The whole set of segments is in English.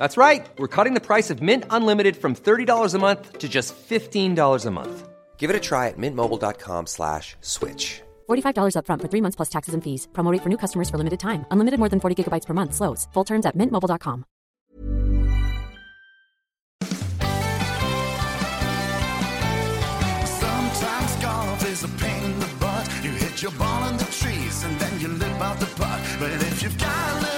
That's right. We're cutting the price of Mint Unlimited from $30 a month to just $15 a month. Give it a try at mintmobile.com slash switch. $45 upfront for three months plus taxes and fees. Promo rate for new customers for limited time. Unlimited more than 40 gigabytes per month. Slows. Full terms at mintmobile.com. Sometimes golf is a pain in the butt. You hit your ball in the trees and then you lip out the putt. But if you've got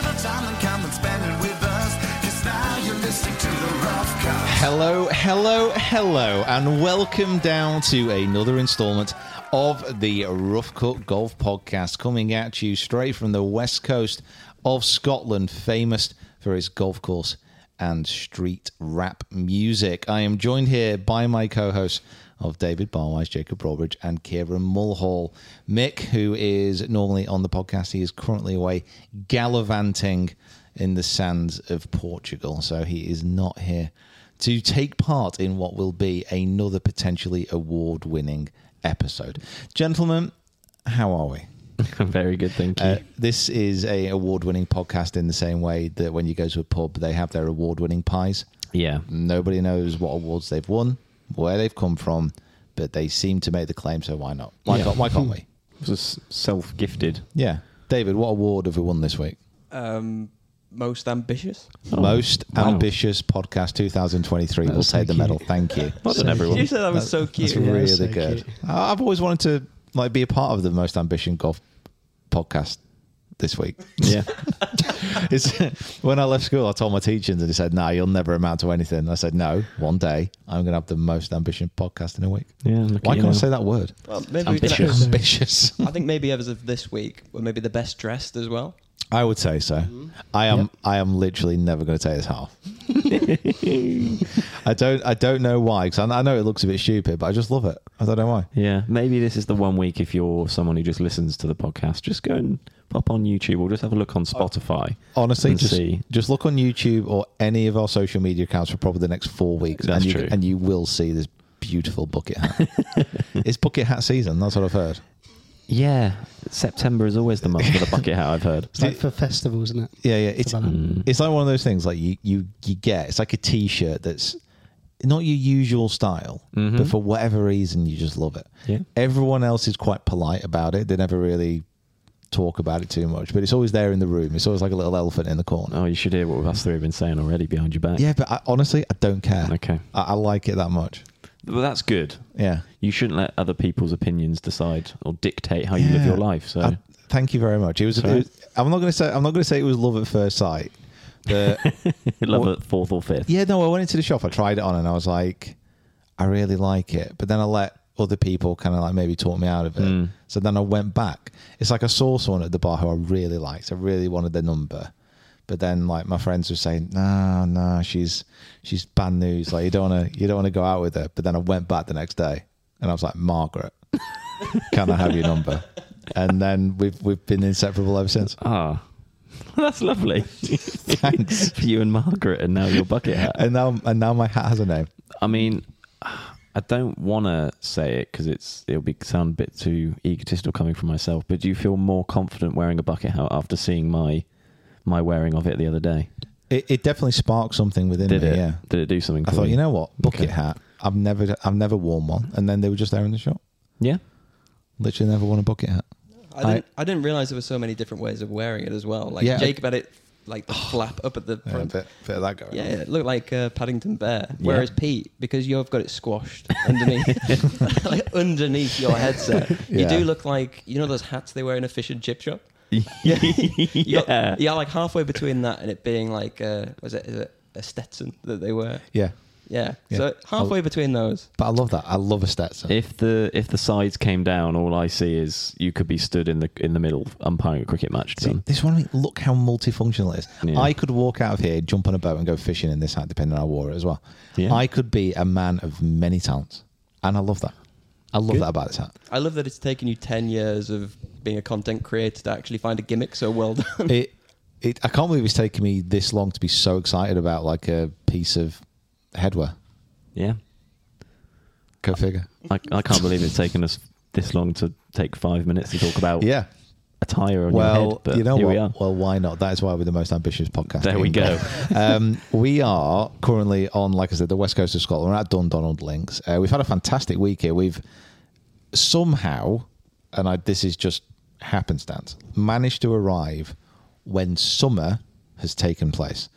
Hello, hello, hello, and welcome down to another installment of the Rough Cut Golf Podcast, coming at you straight from the west coast of Scotland, famous for its golf course and street rap music. I am joined here by my co-hosts of David Barwise, Jacob Broadbridge, and Kieran Mulhall. Mick, who is normally on the podcast, he is currently away gallivanting in the sands of Portugal, so he is not here to take part in what will be another potentially award-winning episode. Gentlemen, how are we? Very good, thank you. Uh, this is a award-winning podcast in the same way that when you go to a pub, they have their award-winning pies. yeah, Nobody knows what awards they've won, where they've come from, but they seem to make the claim. So why not? Why Yeah. can't? Why can't we? it was self-gifted. Yeah, David, what award have we won this week? Um, most ambitious. Oh. Most wow. ambitious podcast 2023. We'll was take the medal. Thank you. Well done, everyone. You said that was so cute. That's Yeah, really so good. cute. I- I've always wanted to like be a part of the most ambitious golf podcast this week. Yeah, It's when I left school, I told my teachers, and they said, "No, you'll never amount to anything." I said, "No, one day I'm going to have the most ambitious podcast in a week." yeah. Why can't I say that word? Well, maybe we can Ambitious. Ambitious. I think maybe as of this week, we're maybe the best dressed as well. I would say so. Mm-hmm. I am. I am literally never going to take this half. I don't. I don't know why. Because I, I know it looks a bit stupid, but I just love it. I don't know why. Yeah, maybe this is the one week if you're someone who just listens to the podcast, just go and pop on YouTube or just have a look on Spotify. Honestly, and just see. just look on YouTube or any of our social media accounts for probably the next four weeks, That's and you true. and you will see this beautiful bucket hat. it's bucket hat season. That's what I've heard. Yeah, September is always the month for the bucket hat. I've heard. It's like for festivals, isn't it? Yeah, yeah. It's Something like mm. it's like one of those things like you you you get. It's like a T-shirt that's not your usual style, mm-hmm. but for whatever reason you just love it. Yeah. Everyone else is quite polite about it. They never really talk about it too much, but it's always there in the room. It's always like a little elephant in the corner. Oh, you should hear what us three have been saying already behind your back. Yeah, but I, honestly, I don't care. Okay. I, I like it that much. Well, that's good. Yeah. You shouldn't let other people's opinions decide or dictate how you live your life. So I- thank you very much. It was. It was I'm not going to say. I'm not going to say it was love at first sight. But love What- it fourth or fifth. yeah, no. I went into the shop. I tried it on, and I was like, I really like it. But then I let other people kind of like maybe talk me out of it. Mm. So then I went back. It's like I saw someone at the bar who I really liked. I really wanted their number. But then like my friends were saying, no, no, she's she's bad news. Like you don't want to you don't want to go out with her. But then I went back the next day, and I was like, Margaret, can I have your number? And then we've we've been inseparable ever since. Ah, that's lovely. Thanks. for you and Margaret, and now your bucket hat. And now and now my hat has a name. I mean, I don't want to say it because it's it'll be sound a bit too egotistical coming from myself. But do you feel more confident wearing a bucket hat after seeing my my wearing of it the other day? It, it definitely sparked something within Did me. it? Yeah. Did it do something? I for thought, you know what, bucket Okay. hat. I've never, I've never worn one, and then they were just there in the shop. Yeah. Literally never worn a bucket hat. I didn't. I, didn't realize there were so many different ways of wearing it as well. Like Yeah. Jacob had it like the flap up at the Yeah, a front. bit, bit of that going. Yeah, on. it looked like uh, Paddington Bear. Whereas Pete, because you've got it squashed underneath, like underneath your headset, you do look like you know those hats they wear in a fish and chip shop. yeah. You got, yeah, like halfway between that and it being like, uh, was it, is it a Stetson that they were? yeah. Yeah. Yeah. So halfway between those. But I love that. I love a Stetson. If the if the sides came down, all I see is you could be stood in the in the middle umpiring a cricket match. See, Done. this one, I mean, look how multifunctional it is. Yeah. I could walk out of here, jump on a boat, and go fishing in this hat, depending on how I wore it as well. Yeah. I could be a man of many talents, and I love that. I love that about this hat. I love that it's taken you 10 years of being a content creator to actually find a gimmick so well done. it, it, I can't believe it's taken me this long to be so excited about like a piece of headwear. Yeah. Go figure. I, I can't believe it's taken us this long to take five minutes to talk about Yeah. Attire on your Well, head. But you know here what? we. Well, why not? That is why we're the most ambitious podcast. There we go. um, we are currently on, like I said, the west coast of Scotland. We're at Dundonald Links. Uh, we've had a fantastic week here. We've somehow, and I, this is just happenstance, managed to arrive when summer has taken place.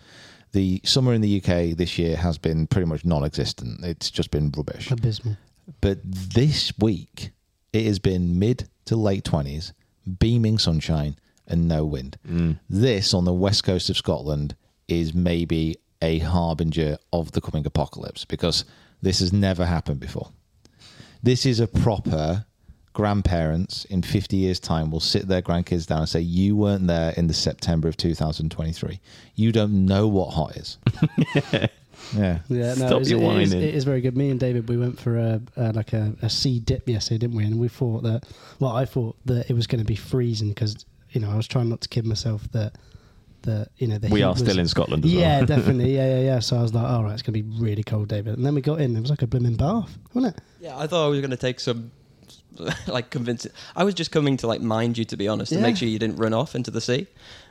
The summer in the UK this year has been pretty much non-existent. It's just been rubbish. Abysmal. But this week, it has been mid to late 20s, beaming sunshine and no wind. Mm. This on the west coast of Scotland is maybe a harbinger of the coming apocalypse because this has never happened before. This is a proper grandparents in 50 years' time will sit their grandkids down and say, You weren't there in the September of 2023. You don't know what hot is. yeah. Yeah, no, Stop it's, your whining. it is very good. Me and David, we went for a, a like a, a sea dip yesterday, didn't we? And we thought that, well, I thought that it was going to be freezing because you know I was trying not to kid myself that that you know the We heat are was- still in Scotland as yeah, well. definitely, yeah, yeah, yeah. So I was like, all right, it's going to be really cold, David. And then we got in, it was like a blooming bath, wasn't it? Yeah, I thought I was going to take some, like, convincing. I was just coming to, like, mind you, to be honest, to make sure you didn't run off into the sea.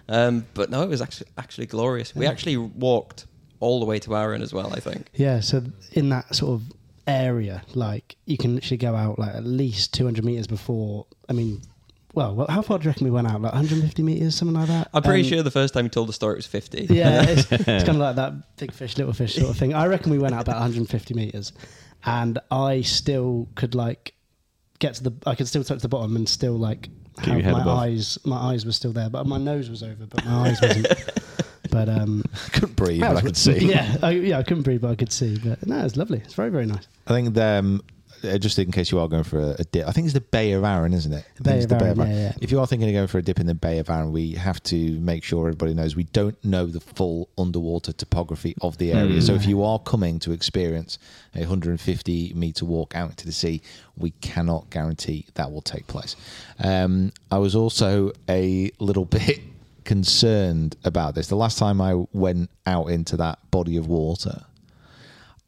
Um, but no, it was actually, actually glorious. We actually walked all the way to Arran as well, I think. Yeah, so in that sort of area, like you can literally go out like at least 200 meters before. I mean, well, well, how far do you reckon we went out? Like 150 meters, something like that. I'm pretty Um, sure the first time you told the story it was 50. Yeah, it's, it's kind of like that big fish, little fish sort of thing. I reckon we went out about 150 meters, and I still could like get to the. I could still touch the bottom and still like have my above. eyes. My eyes were still there, but my nose was over, but my eyes wasn't. But um, Couldn't breathe, but I could see. Yeah, I, yeah, I couldn't breathe, but I could see. But no, it's lovely. It's very, very nice. I think the, um, uh, just in case you are going for a, a dip, I think it's the Bay of Arran, isn't it? I think Bay of the Arran, yeah, yeah. If you are thinking of going for a dip in the Bay of Arran, we have to make sure everybody knows we don't know the full underwater topography of the area. So if you are coming to experience a 150 meter walk out into the sea, we cannot guarantee that will take place. Um, I was also a little bit concerned about this. The last time I went out into that body of water,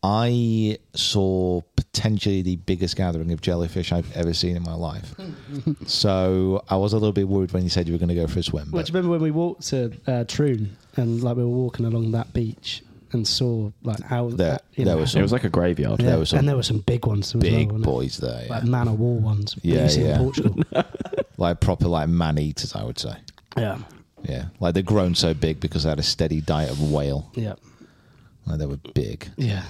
I saw potentially the biggest gathering of jellyfish I've ever seen in my life. so I was a little bit worried when you said you were going to go for a swim. Well, But do you remember when we walked to uh, Troon and like we were walking along that beach and saw like how There- you there know, was It was like a graveyard. yeah, there was some and there were some big ones, as big well, wasn't it? boys there, yeah. like man of war ones. Yeah, yeah. in Portugal. like proper like man eaters, I would say. yeah, Yeah, like they're grown so big because they had a steady diet of whale. yeah, Like they were big. yeah.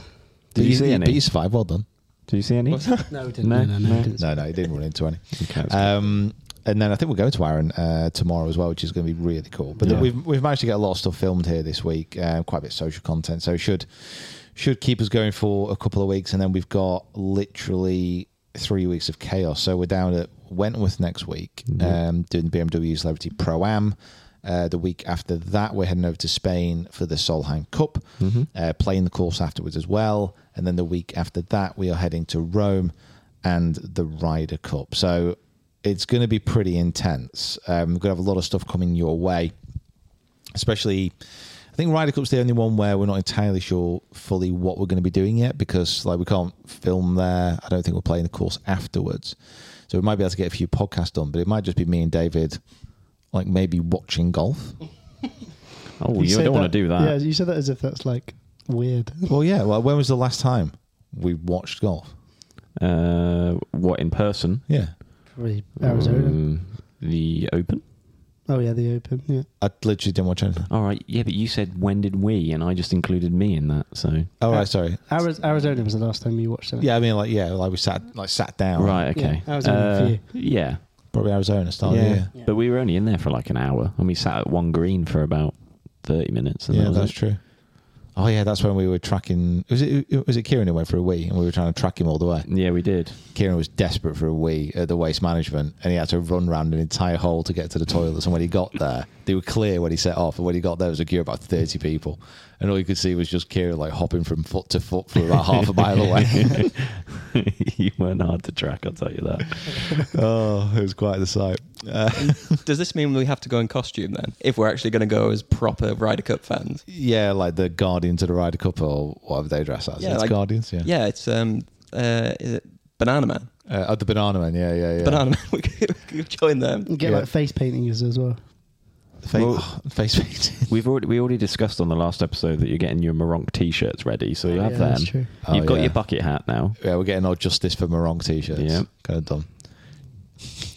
But Did you see any? But you survived. Well done. Do you see any? No, we didn't. No, No, no, no, no. No, no, he didn't run into any. Okay, Um, and then I think we're going to Arran uh, tomorrow as well, which is going to be really cool. But Yeah. we've we've managed to get a lot of stuff filmed here this week, uh, quite a bit of social content, so should should keep us going for a couple of weeks, and then we've got literally three weeks of chaos. So we're down at Wentworth next week, um, doing the BMW Celebrity Pro Am. Uh, the week after that, we're heading over to Spain for the Solheim Cup, uh, playing the course afterwards as well. And then the week after that, we are heading to Rome and the Ryder Cup. So it's going to be pretty intense. Um, we're going to have a lot of stuff coming your way, especially. I think Ryder Cup's the only one where we're not entirely sure fully what we're going to be doing yet because like we can't film there. I don't think we're playing the course afterwards, so we might be able to get a few podcasts done. But it might just be me and David, like maybe watching golf. Oh, you, said don't want to do that. Yeah, you said that as if that's like weird. Well, yeah. Well, when was the last time we watched golf? Uh, what in person? Yeah, Probably Arizona. Mm, the Open. Oh yeah, the Open. Yeah. I literally didn't watch anything. All right, yeah, but you said when did we, and I just included me in that. So Oh, right, sorry. Arizona was the last time you watched it. Yeah, I mean, like, yeah, like we sat, like, sat down. right, okay, Yeah, Arizona for Uh, you. yeah, Probably Arizona start yeah. of the year. But we were only in there for like an hour, and we sat at one green for about thirty minutes. And Yeah, that was that's it. true. Oh yeah, that's when we were tracking. Was it was it Kieran who went for a wee, and we were trying to track him all the way. Yeah, we did. Kieran was desperate for a wee at the waste management, and he had to run around an entire hole to get to the toilets. And when he got there, they were clear when he set off. And when he got there, there was a queue of about thirty people, and all you could see was just Kieran like hopping from foot to foot for about half a mile away. you weren't hard to track, I'll tell you that. oh, it was quite the sight. Uh, Does this mean we have to go in costume then? If we're actually going to go as proper Ryder Cup fans? yeah, like the Guardians of the Ryder Cup or whatever they dress as. Yeah, it's like- Guardians. Yeah. Yeah, it's um, uh, is it Banana Man? Uh, oh, the Banana Man. Yeah, yeah, yeah. Banana Man. we could, join them. Get Yeah. like face paintings as well. Face, Well- oh, face painting. We've already we already discussed on the last episode that you're getting your Meronk t-shirts ready, so you have yeah, them. that's true. You've Oh, got yeah. your bucket hat now. Yeah, we're getting our justice for Meronk t-shirts. Yeah. kind of done.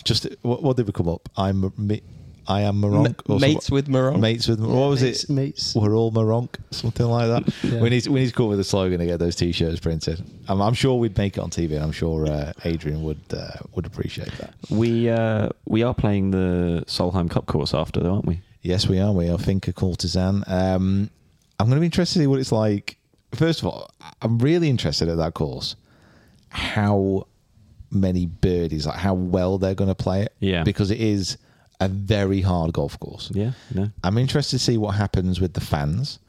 Just what, what did we come up? I'm me, I am Meronk. Ma- mates with Meronk? Mates with what was mates, it? Mates. We're all Meronk, something like that. Yeah. We need we need to come up with a slogan to get those t-shirts printed. I'm, I'm sure we'd make it on TV, and I'm sure uh, Adrian would uh, would appreciate that. We uh, we are playing the Solheim Cup course after, though, aren't we? Yes, we are. We are Finca Cortesin. Um, I'm going to be interested to see what it's like. First of all, I'm really interested at that course. How many birdies, like how well they're going to play it. Yeah. Because it is a very hard golf course. Yeah, no. I'm interested to see what happens with the fans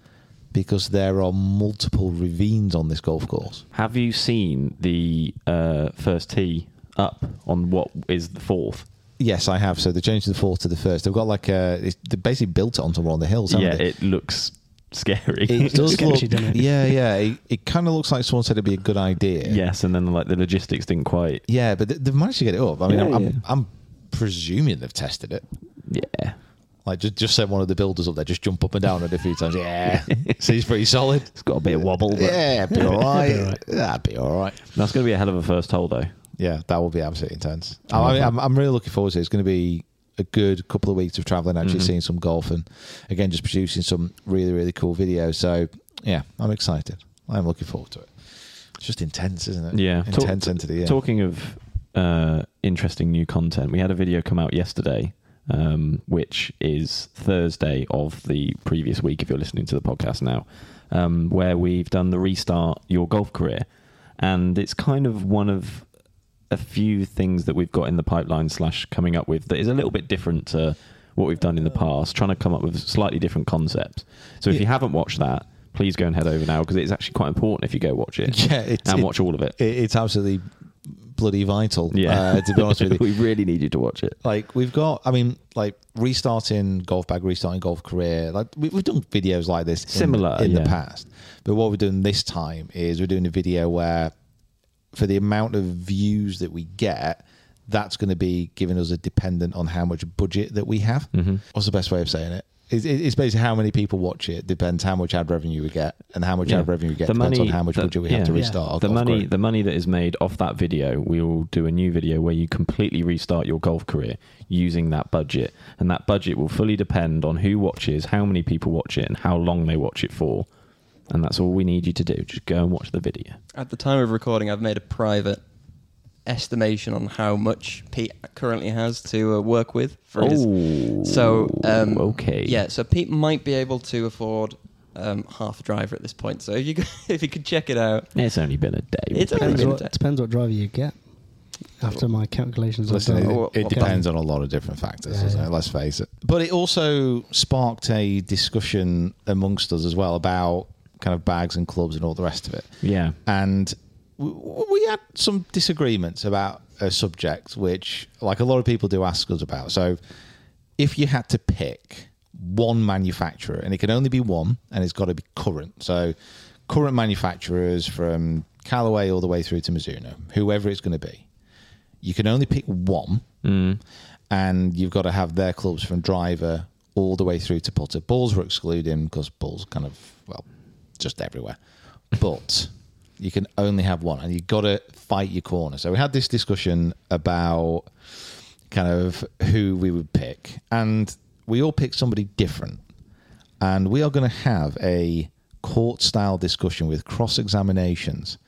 because there are multiple ravines on this golf course. Have you seen the uh, first tee up on what is the fourth? Yes, I have. So they changed the fourth to the first. They've got like a. it's- They basically built it onto one of the hills. yeah, they? it looks scary. It does sketchy, look, it? yeah, yeah. It, it kind of looks like someone said it'd be a good idea. yes, and then like the logistics didn't quite. yeah, but they- they've managed to get it up. I mean, Yeah, I'm, I'm. I'm presuming they've tested it. Yeah, Like just just sent one of the builders up there, just jump up and down it a few times. Yeah, seems pretty solid. it's got a bit of wobble. But Yeah, be all right. That'd be all right. That's going to be a hell of a first hole, though. Yeah, that will be absolutely intense. I mean, I'm, I'm really looking forward to it. It's going to be a good couple of weeks of traveling, actually Mm-hmm. seeing some golf, and again, just producing some really, really cool videos. So, yeah, I'm excited. I'm looking forward to it. It's just intense, isn't it? Yeah, Talk- intense into the year. Talking of uh, interesting new content, we had a video come out yesterday, um, which is Thursday of the previous week. If you're listening to the podcast now, um, where we've done the restart your golf career, and it's kind of one of a few things that we've got in the pipeline slash coming up with that is a little bit different to what we've done in the past, trying to come up with slightly different concepts. So if you haven't watched that, please go and head over now because it's actually quite important if you go watch it Yeah, it's, and watch all of it. it- it's absolutely bloody vital. Yeah, uh, to be honest with you. we really need you to watch it. like we've got i mean like restarting golf bag restarting golf career like we, we've done videos like this Similar, in, the yeah. past but what we're doing this time is we're doing a video where for the amount of views that we get that's going to be giving us a dependent on how much budget that we have Mm-hmm. what's the best way of saying it it's, it's basically how many people watch it depends how much ad revenue we get and how much Yeah. ad revenue we get The depends money- on how much the- budget we have to restart our the money, career. the money that is made off that video, we will do a new video where you completely restart your golf career using that budget, and that budget will fully depend on who watches, how many people watch it, and how long they watch it for. And that's all we need you to do. Just go and watch the video. At the time of recording, I've made a private estimation on how much Pete currently has to uh, work with for his. Oh, So um, okay. yeah. So Pete might be able to afford um, half a driver at this point. So if you could, if you could check it out, It's only been a day. It's only Depends been a what, day. depends what driver you get. After my calculations, I've Listen, done. it, it okay. depends on a lot of different factors, Yeah, yeah. it? Let's face it. But it also sparked a discussion amongst us as well about kind of bags and clubs and all the rest of it. Yeah. And w- we had some disagreements about a subject which, like a lot of people do ask us about. So, if you had to pick one manufacturer, and it can only be one, and it's got to be current. So, current manufacturers from Callaway all the way through to Mizuno, whoever it's going to be. You can only pick one, mm. and you've got to have their clubs from driver all the way through to putter. Balls were excluded because balls kind of well, just everywhere. But you can only have one, and you've got to fight your corner. So we had this discussion about kind of who we would pick, and we all picked somebody different. And we are going to have a court style discussion with cross examinations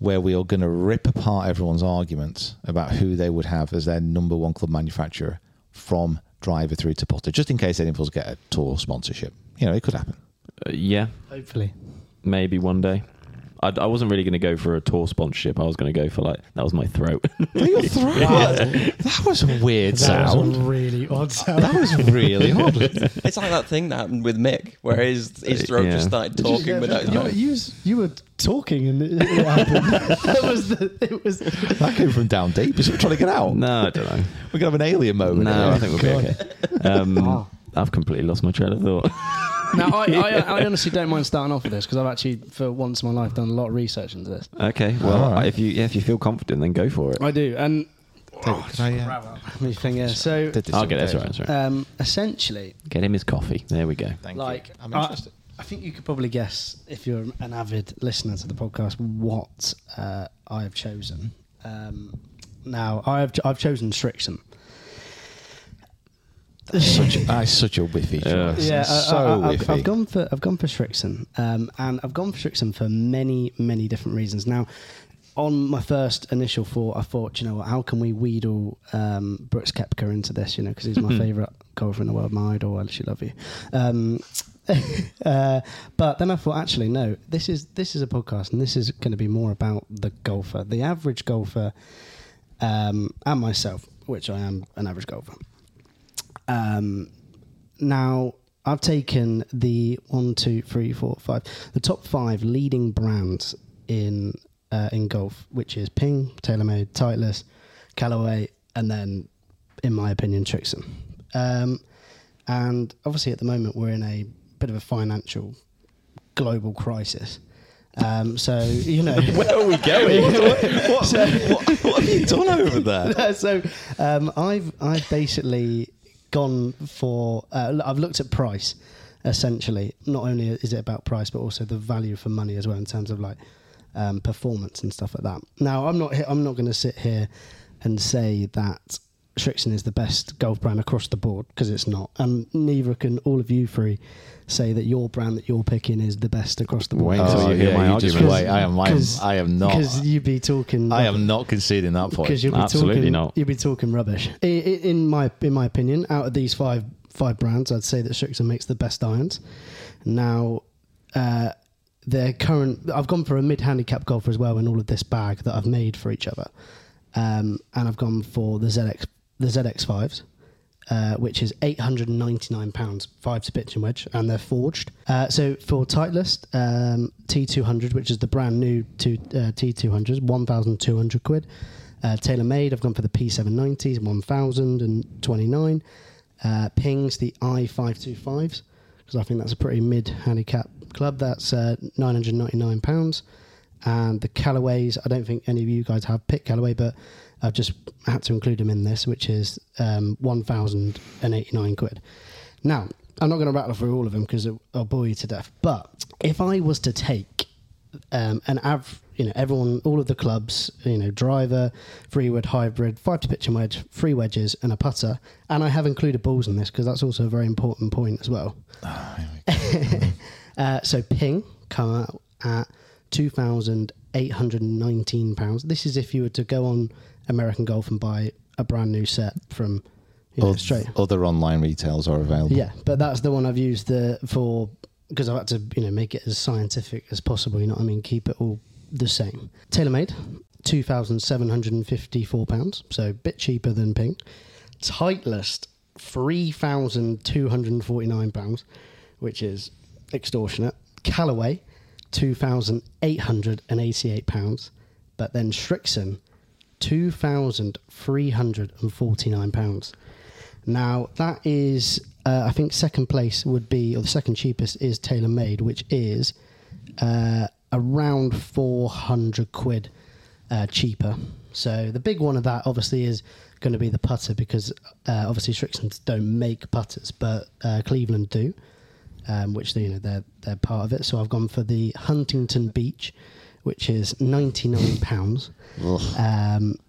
where we are going to rip apart everyone's arguments about who they would have as their number one club manufacturer from driver through to putter, just in case any of us get a tour sponsorship. You know, it could happen. Uh, yeah, Hopefully. maybe one day. I, I wasn't really going to go for a tour sponsorship. I was going to go for like that was my throat. Your throat. That was a weird That was sound. a really odd sound. That was really odd. It's like that thing that happened with Mick, where his his throat Yeah. just started talking without his you, mouth. you, was- you were talking and it, it happened. that was the, it was. That came from down deep. Is it trying to get out? no, I don't know. We're going to have an alien moment. No, here. I think we'll be okay. Um, I've completely lost my train of thought. Now, I, I, I honestly don't mind starting off with this because I've actually, for once in my life, done a lot of research into this. okay, well, All right. if you yeah, if you feel confident, then go for it. I do, and Can I, uh, the thing is, so did I'll get it. That's right. That's right. um, essentially, Get him his coffee. There we go. Thank like you. I'm I- interested. I, think you could probably guess if you're an avid listener to the podcast what uh, I have chosen. Um, now I have I've chosen Strixon. Such, that's such a whiffy Yeah. choice. Yeah, I- so I, I, whiffy. I've, I've gone for I've gone for Strixon, um, and I've gone for Strixon for many many different reasons. Now, on my first initial thought, I thought, you know, what, how can we wheedle um, Brooks Koepka into this? You know, because he's my favourite golfer in the world, my idol. I actually love you. Um, uh, but then I thought, actually, no. This is this is a podcast, and this is going to be more about the golfer, the average golfer, um, and myself, which I am an average golfer. Um, now, I've taken the one, two, three, four, five, the top five leading brands in uh, in golf, which is Ping, TaylorMade, Titleist, Callaway, and then, in my opinion, Trixon. Um, and obviously, at the moment, we're in a bit of a financial global crisis. Um, so you know, Where are we going? what, what, what have you done over there? so um, I've I've basically gone for uh, I've looked at price essentially. Not only is it about price, but also the value for money as well in terms of like um, performance and stuff like that. Now I'm not I'm not going to sit here and say that Strixon is the best golf brand across the board because it's not, and neither can all of you three say that your brand that you're picking is the best across the board. Wait until Oh, you hear yeah, my you argument. wait. I am, I am, I am not. because you'd be talking. I am not conceding that point. because you'll be Absolutely talking, not. You'll be talking rubbish. I, I, in my in my opinion, out of these five five brands, I'd say that Strixon makes the best irons. Now, uh, their current, I've gone for a mid handicap golfer as well in all of this bag that I've made for each other, um, and I've gone for the ZX the ZX fives. Uh, which is eight hundred and ninety nine pounds, five to pitch and wedge, and they're forged. Uh, so for Titleist um, T two hundred, which is the brand new two, uh, T two hundred, one thousand two hundred quid. Uh, TaylorMade, I've gone for the P790s, 1029. Uh, Pings, the i525s, because I think that's a pretty mid handicap club. That's uh, £999. And the Callaways, I don't think any of you guys have picked Callaway, but I've just had to include them in this, which is um, 1,089 quid. Now, I'm not going to rattle through all of them because I'll bore you to death. But if I was to take um, an av, you know, everyone, all of the clubs, you know, driver, three wood hybrid, five to pitch and wedge, three wedges, and a putter. And I have included balls in this because that's also a very important point as well. uh, so Ping come out at two thousand eight hundred and nineteen pounds. This is if you were to go on American Golf and buy a brand new set from you know, straight. Other online retails are available. Yeah, but that's the one I've used the for because I've had to you know make it as scientific as possible. You know what I mean? Keep it all the same. TaylorMade, two thousand seven hundred and fifty-four pounds, so a bit cheaper than Ping. Titleist, three thousand two hundred and forty-nine pounds, which is extortionate. Callaway, two thousand eight hundred and eighty-eight pounds, but then forty-nine pounds. Now that is, uh, I think, second place would be, or the second cheapest is TaylorMade, which is uh, around four hundred quid uh, cheaper. So the big one of that obviously is going to be the putter because uh, obviously Strixons don't make putters, but uh, Cleveland do, um, which they, you know they're they're part of it. So I've gone for the Huntington Beach, which is ninety nine pounds. um,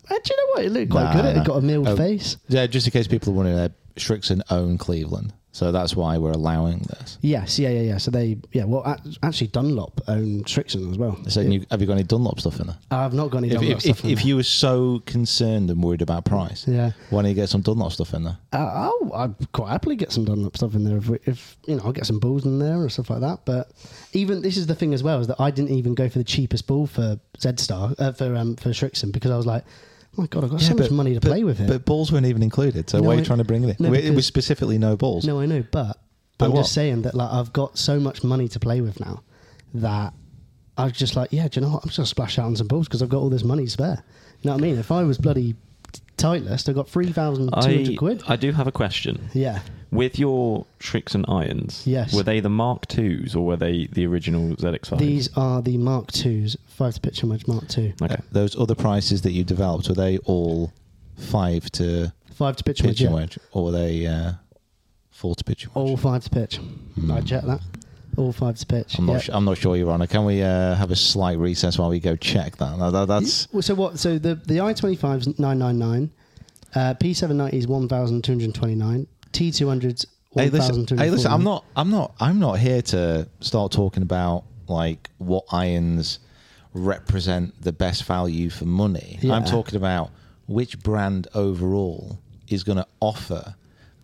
uh, do you know what? It looked quite Nah, good. It nah. got a milled Oh, face. Yeah, just in case people are wondering, uh, Strixon own Cleveland, so that's why we're allowing this. Yes, yeah, yeah, yeah. So they, yeah, well, actually Dunlop own Strixon as well. So you, have you got any Dunlop stuff in there? I've not got any If, Dunlop if, stuff if, if you were so concerned and worried about price, Yeah. why don't you get some Dunlop stuff in there? Uh, oh, I'd quite happily get some Dunlop stuff in there if, we, if you know I'll get some balls in there or stuff like that. But even this is the thing as well is that I didn't even go for the cheapest ball for Z Star uh, for um, for Strixon because I was like, my god, I've got so much money to but- play with here. But balls weren't even included, so No, why are you trying to bring it in? no, We- it was specifically no balls. no, I know, but, But I'm what? just saying that like I've got so much money to play with now that I was just like, yeah, do you know what? I'm just gonna splash out on some balls because I've got all this money spare. You know what I mean? If I was bloody Titleist, I got three thousand two hundred quid. I do have a question. Yeah. With your tricks and irons, Yes. were they the Mark Twos or were they the original ZX5? These are the Mark Twos, five to pitch and wedge Mark Two. Okay. Uh, those other prices that you developed, were they all five to Five to pitch and wedge. and yeah. wedge, or were they uh, four to pitch and wedge? All five to pitch. I check that. All five to pitch. Hmm. I'm not. yeah. Su- I'm not sure, Your Honour. Can we uh, have a slight recess while we go check that? That- that- that's Well, So what? So the the i twenty five is nine nine nine. Uh, P seven ninety is one thousand two hundred twenty nine. T two hundreds Hey, listen, hey, listen. I'm not. I'm not. I'm not here to start talking about like what irons represent the best value for money. I'm talking about which brand overall is going to offer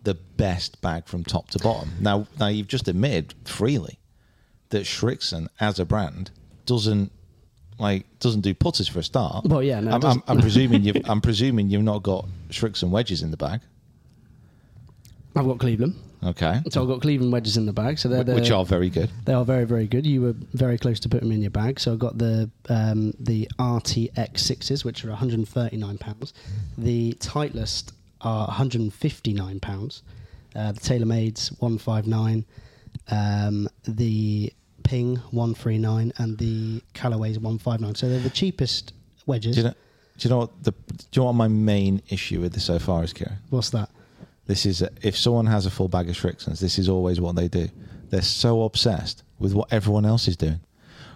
the best bag from top to bottom. Now, now you've just admitted freely that Strixon as a brand doesn't like doesn't do putters for a start. Well, yeah, no, I'm, I'm. I'm presuming you've I'm presuming you've not got Strixon wedges in the bag. I've got Cleveland. Okay, So I've got Cleveland wedges in the bag. So they're the, which are very good. They are very, very good. You were very close to putting them in your bag. So I've got the um, the RTX sixes, which are 139 pounds. The Titleist are 159 pounds. Uh, the TaylorMade's 159. Um, the Ping 139 and the Callaway's 159. So they're the cheapest wedges. Do you know? Do you know what the? Do you know what my main issue with this so far is, Kieran? What's that? This is if someone has a full bag of Strixons, this is always what they do. They're so obsessed with what everyone else is doing.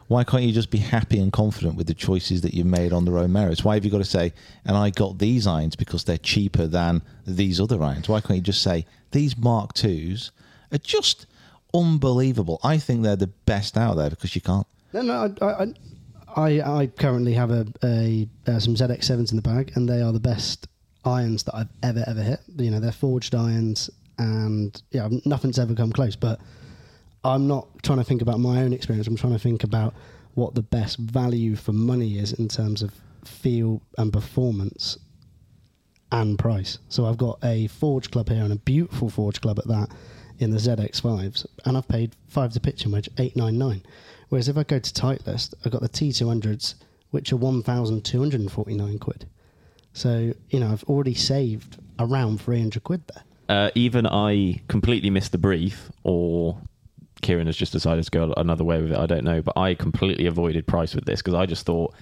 Why can't you just be happy and confident with the choices that you've made on their own merits? Why have you got to say, and I got these irons because they're cheaper than these other irons? Why can't you just say, these Mark IIs are just unbelievable? I think they're the best out there because you can't. No, no. I, I, I, I currently have a, a uh, some ZX sevens in the bag, and they are the best irons that I've ever ever hit. You know, they're forged irons, and yeah, nothing's ever come close. But I'm not trying to think about my own experience. I'm trying to think about what the best value for money is in terms of feel and performance and price. So I've got a Forge Club here and a beautiful Forge Club at that in the ZX5s, and I've paid five to pitch and wedge eight nine nine. Whereas if I go to Titleist, I've got the T200s, which are one thousand two hundred and forty nine quid. So you know I've already saved around three hundred quid there. Uh, even I completely missed the brief, or Kieran has just decided to go another way with it. I don't know, but I completely avoided price with this because I just thought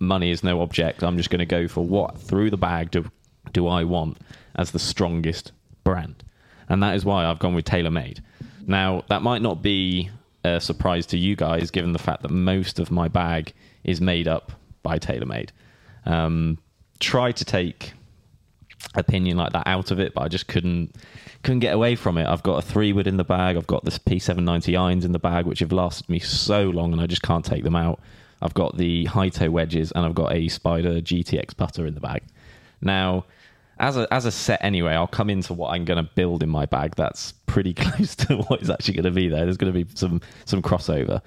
money is no object. I'm just going to go for what through the bag do do I want as the strongest brand, and that is why I've gone with TaylorMade. Now that might not be a surprise to you guys, given the fact that most of my bag is made up by TaylorMade. Um, try to take opinion like that out of it, but I just couldn't couldn't get away from it. I've got a three wood in the bag. I've got this P790 irons in the bag, which have lasted me so long, and I just can't take them out. I've got the high toe wedges, and I've got a Spider GTX putter in the bag. Now, as a as a set anyway, I'll come into what I'm going to build in my bag. That's pretty close to what is actually going to be there. There's going to be some some crossover.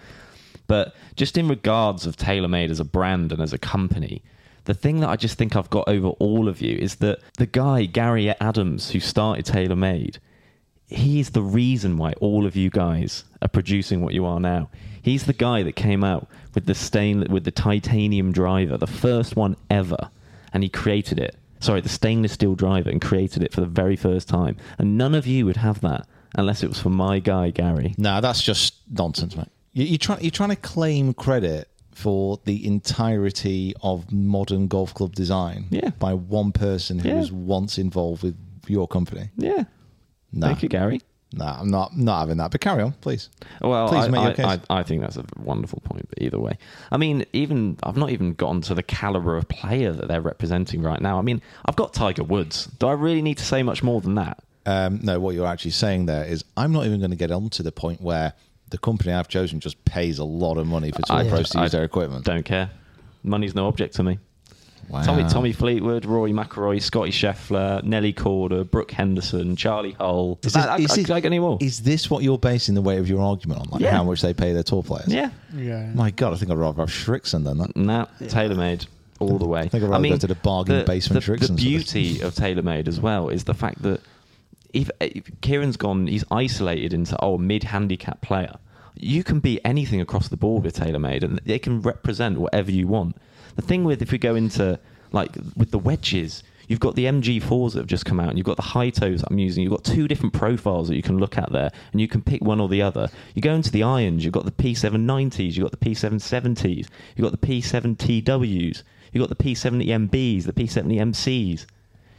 But just in regards of TaylorMade as a brand and as a company, the thing that I just think I've got over all of you is that the guy, Gary Adams, who started TaylorMade, he's the reason why all of you guys are producing what you are now. He's the guy that came out with the stain with the titanium driver, the first one ever, and he created it sorry, the stainless steel driver and created it for the very first time. And none of you would have that unless it was for my guy, Gary. No, that's just nonsense, mate. You, you're trying you're trying to claim credit for the entirety of modern golf club design Yeah. by one person who Yeah. was once involved with your company. Yeah. No, Thank you, Gary. no, I'm not not having that. But carry on, please. Well, Please I, make your I, case. I, I think that's a wonderful point. But either way, I mean, even I've not even gotten to the caliber of player that they're representing right now. I mean, I've got Tiger Woods. Do I really need to say much more than that? Um, no, what you're actually saying there is I'm not even going to get on to the point where the company I've chosen just pays a lot of money for tour I- pros to I use their equipment. Don't care. Money's no object to me. Wow. Tommy Tommy Fleetwood, Rory McIlroy, Scottie Scheffler, Nelly Korda, Brooke Henderson, Charlie Hull. Is, That- this, I- is, I- this, I get any more? is this what you're basing the weight of your argument on? Like Yeah. how much they pay their tour players? yeah. Yeah. My God, I think I'd rather have Shrixon than that. Nah, TaylorMade all the way. I think I'd rather go to the bargain basement the, Shrixons the for this. beauty of TaylorMade as well is the fact that if, uh, if Kieran's gone, he's isolated into oh mid handicap player. You can be anything across the board with TaylorMade, and they can represent whatever you want. The thing with if we go into like with the wedges, you've got the MG4s that have just come out, and you've got the high toes I'm using. You've got two different profiles that you can look at there, and you can pick one or the other. You go into the irons, you've got the P790s, you've got the P770s, you've got the P7TWs, you've got the P70MBs, the P70MCs.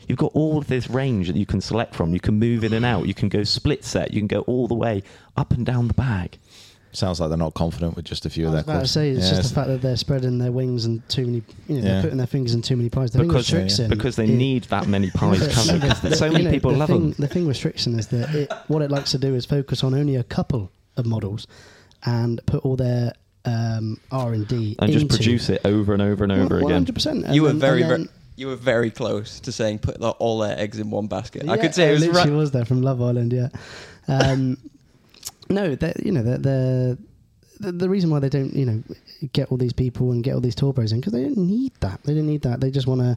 You've got all of this range that you can select from. You can move in and out. You can go split set. You can go all the way up and down the bag. Sounds like they're not confident with just a few I of was their about to say it's Yeah, just it's- the fact that they're spreading their wings and too many. You know, Yeah. they're putting their fingers in too many pies. The Because, thing with Strixon because they is- need that many pies the- coming. the- Because so many know, people the love thing, them. The thing with Strixon is that it, what it likes to do is focus on only a couple of models and put all their um, R and D And just produce it over and over and over One again. hundred percent. You were very, very, you were very close to saying put the, all their eggs in one basket. I could say it was literally right. was there from Love Island. Yeah. Um, no, you know they're, they're, the the reason why they don't you know get all these people and get all these tour pros in because they don't need that. They don't need that. They just want to,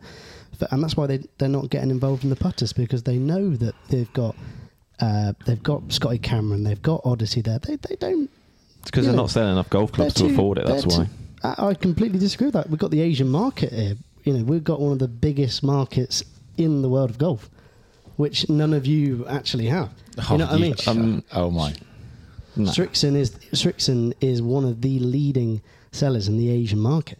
and that's why they they're not getting involved in the putters because they know that they've got. Uh, they've got Scotty Cameron, they've got Odyssey there. They they don't. It's because they're know, not selling enough golf clubs to too- afford it. That's why. too- I, I completely disagree with that. We've got the Asian market here. You know, we've got one of the biggest markets in the world of golf, which none of you actually have. Oh, you know what I mean? Um, oh my! No. Strixon is Strixon is one of the leading sellers in the Asian market,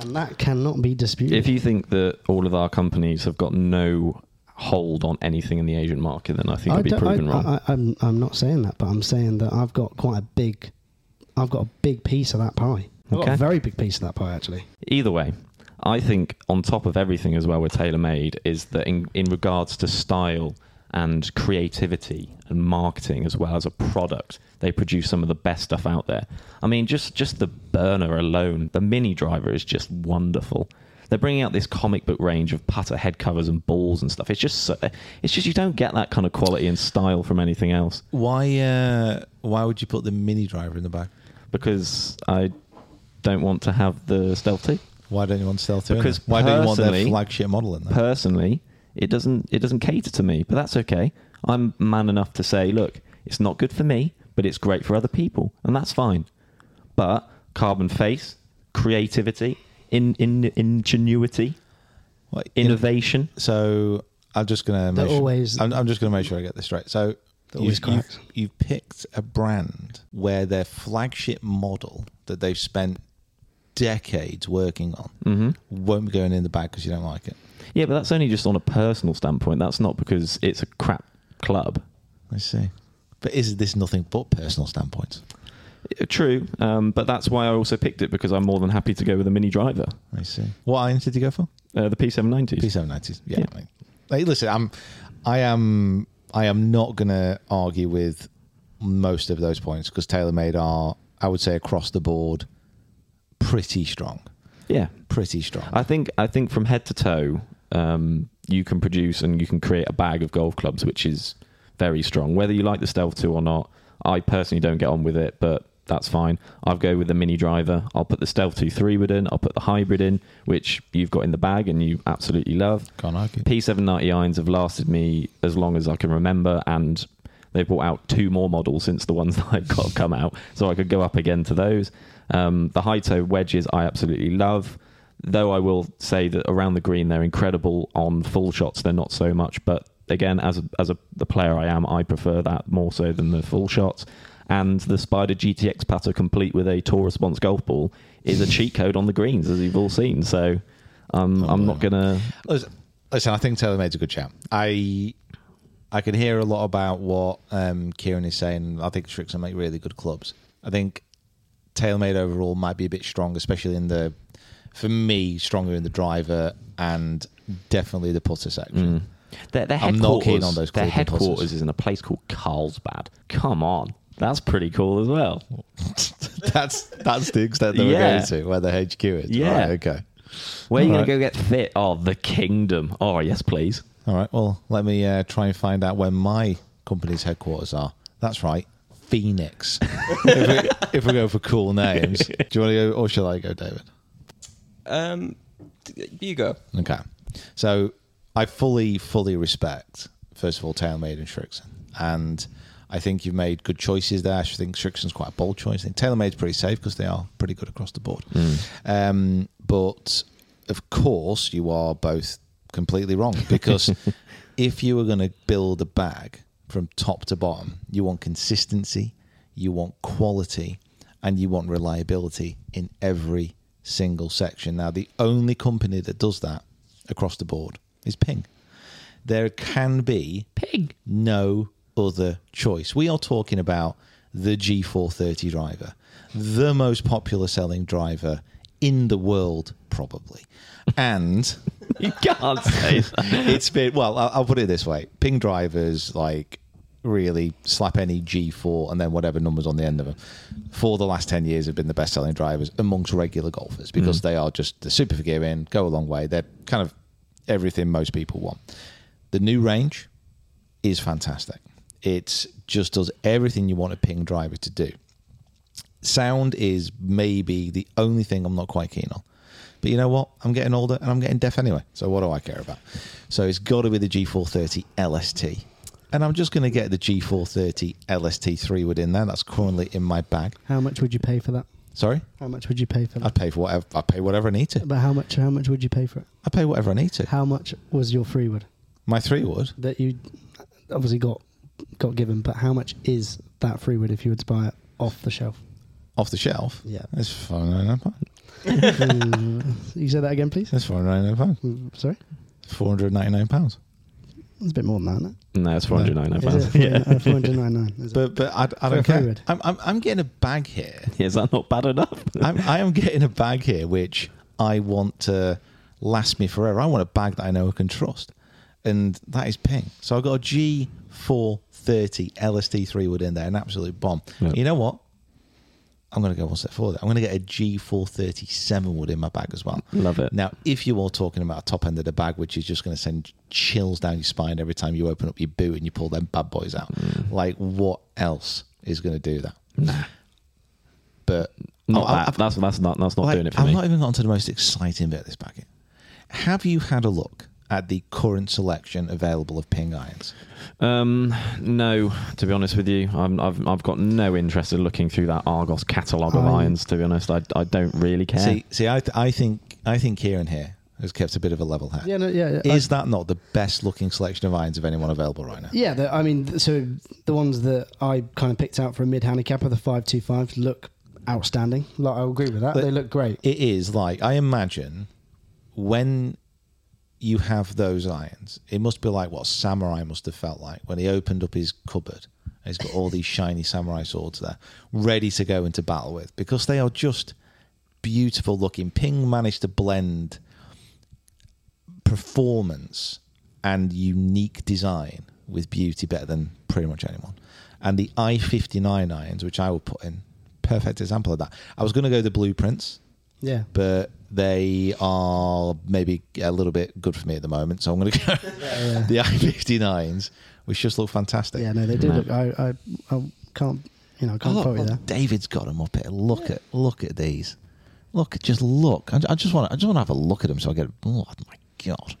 and that cannot be disputed. If you think that all of our companies have got no hold on anything in the Asian market, then I think I it'd be proven I, wrong. I, I'm I'm not saying that, but I'm saying that I've got quite a big, I've got a big piece of that pie. I've got Okay. a very big piece of that pie actually. Either way, I think on top of everything as well with TaylorMade is that in, in regards to style and creativity and marketing as well as a product, they produce some of the best stuff out there. I mean, just just the burner alone, the mini driver is just wonderful. They're bringing out this comic book range of putter head covers and balls and stuff. It's just so, it's just you don't get that kind of quality and style from anything else Why? Uh, why would you put the mini driver in the back? because I don't want to have the Stealth 2. Why don't you want Stealth two? in Because why don't you want their personally- flagship model in there? personally, it doesn't it doesn't cater to me, but that's okay. I'm man enough to say, look, it's not good for me, but it's great for other people, and that's fine. But carbon face, creativity, in, in ingenuity, What, in- innovation. So I'm just gonna. They're Make sure, always- I'm, I'm just gonna make sure I get this straight. So They're always you've, you've, you've picked a brand where their flagship model that they've spent decades working on hmm won't be going in the bag because you don't like it. Yeah, but that's only just on a personal standpoint. That's not because it's a crap club. I see. But is this nothing but personal standpoints? Uh, True, um, but that's why I also picked it because I'm more than happy to go with a mini driver, I see. What irons did you go for? uh, the P790s. P790s. Yeah. Yeah. I mean, hey, listen, I'm, I am, I am not going to argue with most of those points because TaylorMade are, I would say, across the board, pretty strong. Yeah, Pretty strong. I think I think from head to toe, um, you can produce and you can create a bag of golf clubs, which is very strong. Whether you like the Stealth Two or not, I personally don't get on with it, but that's fine. I'll go with the mini driver. I'll put the Stealth Two three wood in. I'll put the hybrid in, which you've got in the bag and you absolutely love. Can't argue. P790 irons have lasted me as long as I can remember, and they've brought out two more models since the ones that I've got come out, so I could go up again to those. Um, the high toe wedges I absolutely love. though I will say that around the green they're incredible on full shots. They're not so much, but again, as a, as a the player I am, I prefer that more so than the full shots. And the Spider GTX putter, complete with a tour response golf ball, is a cheat code on the greens, as you've all seen. So um, I'm not gonna. Listen, listen, I think Taylor TaylorMade's a good champ. I I can hear a lot about what um, Kieran is saying. I think Strixon make really good clubs. I think TaylorMade overall might be a bit strong, especially in the, for me, stronger in the driver and definitely the putter section. Their, their I'm not keen on those their headquarters putters. is in a place called Carlsbad. Come on, that's pretty cool as well. that's that's the extent that Yeah. we're going to where the HQ is. Yeah. Right, okay. Where are you Alright. gonna go get fit? Oh, the Kingdom. Oh, yes, please. All right. Well, let me uh, try and find out where my company's headquarters are. That's right, Phoenix. if, we, if we go for cool names, do you want to go, or shall I go, David? Um, you go. Okay. So I fully, fully respect, first of all, TaylorMade and Srixon. And I think you've made good choices there. I think Srixon's quite a bold choice. I think TaylorMade's pretty safe because they are pretty good across the board. Um, but of course, you are both completely wrong because if you were going to build a bag from top to bottom, you want consistency, you want quality, and you want reliability in every single section. Now, the only company that does that across the board is Ping. There can be Ping. no other choice. We are talking about the G430 driver, the most popular selling driver in the world, probably. And You can't say that. it's been well. I'll, I'll put it this way: Ping drivers like really slap any G4 and then whatever numbers on the end of them. For the last ten years, have been the best-selling drivers amongst regular golfers because mm. they are just the super forgiving, go a long way. They're kind of everything most people want. The new range is fantastic. It just does everything you want a Ping driver to do. Sound is maybe the only thing I'm not quite keen on. But you know what? I'm getting older and I'm getting deaf anyway. So what do I care about? So it's got to be the G430 LST. And I'm just going to get the G430 LST3 wood in there. That's currently in my bag. How much would you pay for that? Sorry? How much would you pay for that? I'd pay for whatever I pay whatever I need to. But how much? How much would you pay for it? I pay whatever I need to. How much was your free wood My three wood. that you obviously got got given? But how much is that free wood if you were to buy it off the shelf? Off the shelf. Yeah. It's four hundred ninety pounds. You say that again, please. That's four hundred ninety nine pounds. Mm, Sorry, Four hundred ninety nine pounds. it's a bit more than that, isn't it? No, it's 499 pounds. Yeah. Four hundred ninety nine. But but I, I don't a care. I'm, I'm I'm getting a bag here. Is that not bad enough? I'm, I am getting a bag here which I want to last me forever. I want a bag that I know I can trust, and that is Ping. So I got a G430 LST3 wood in there, an absolute bomb. Yeah. You know what? I'm going to go one step further. I'm going to get a G437 wood in my bag as well. Love it. Now, if you are talking about a top end of the bag, which is just going to send chills down your spine every time you open up your boot and you pull them bad boys out, mm. like what else is going to do that? Nah. But Not I- I- that. I've- That's that's not that's not like, doing it for I've me. not even gotten to the most exciting bit of this packet. Have you had a look at the current selection available of ping irons? Um, no, to be honest with you, I'm, I've I've got no interest in looking through that Argos catalogue of irons. To be honest, I, I don't really care. See, see, I, th- I think I think Kieran here has kept a bit of a level head. Yeah, no, yeah. yeah. Is that not the best looking selection of irons of anyone available right now? Yeah, the, I mean, so the ones that I kind of picked out for a mid handicapper, the five two five, look outstanding. Like I agree with that. But they look great. It is like I imagine when you have those irons, it must be like what Samurai must have felt like when he opened up his cupboard he's got all these shiny samurai swords there, ready to go into battle with, because they are just beautiful looking. Ping managed to blend performance and unique design with beauty better than pretty much anyone. And the i59 irons, which I will put in, perfect example of that. I was going to go the blueprints, Yeah. but they are maybe a little bit good for me at the moment. So I'm going to go the i59s, which just look fantastic. Yeah, no, they do look. I, I, I can't, you know, I can't Oh, fault you there. David's got them up here. Look at look at these. Look, just look. I, I just want I just want to have a look at them so I get. Oh my god!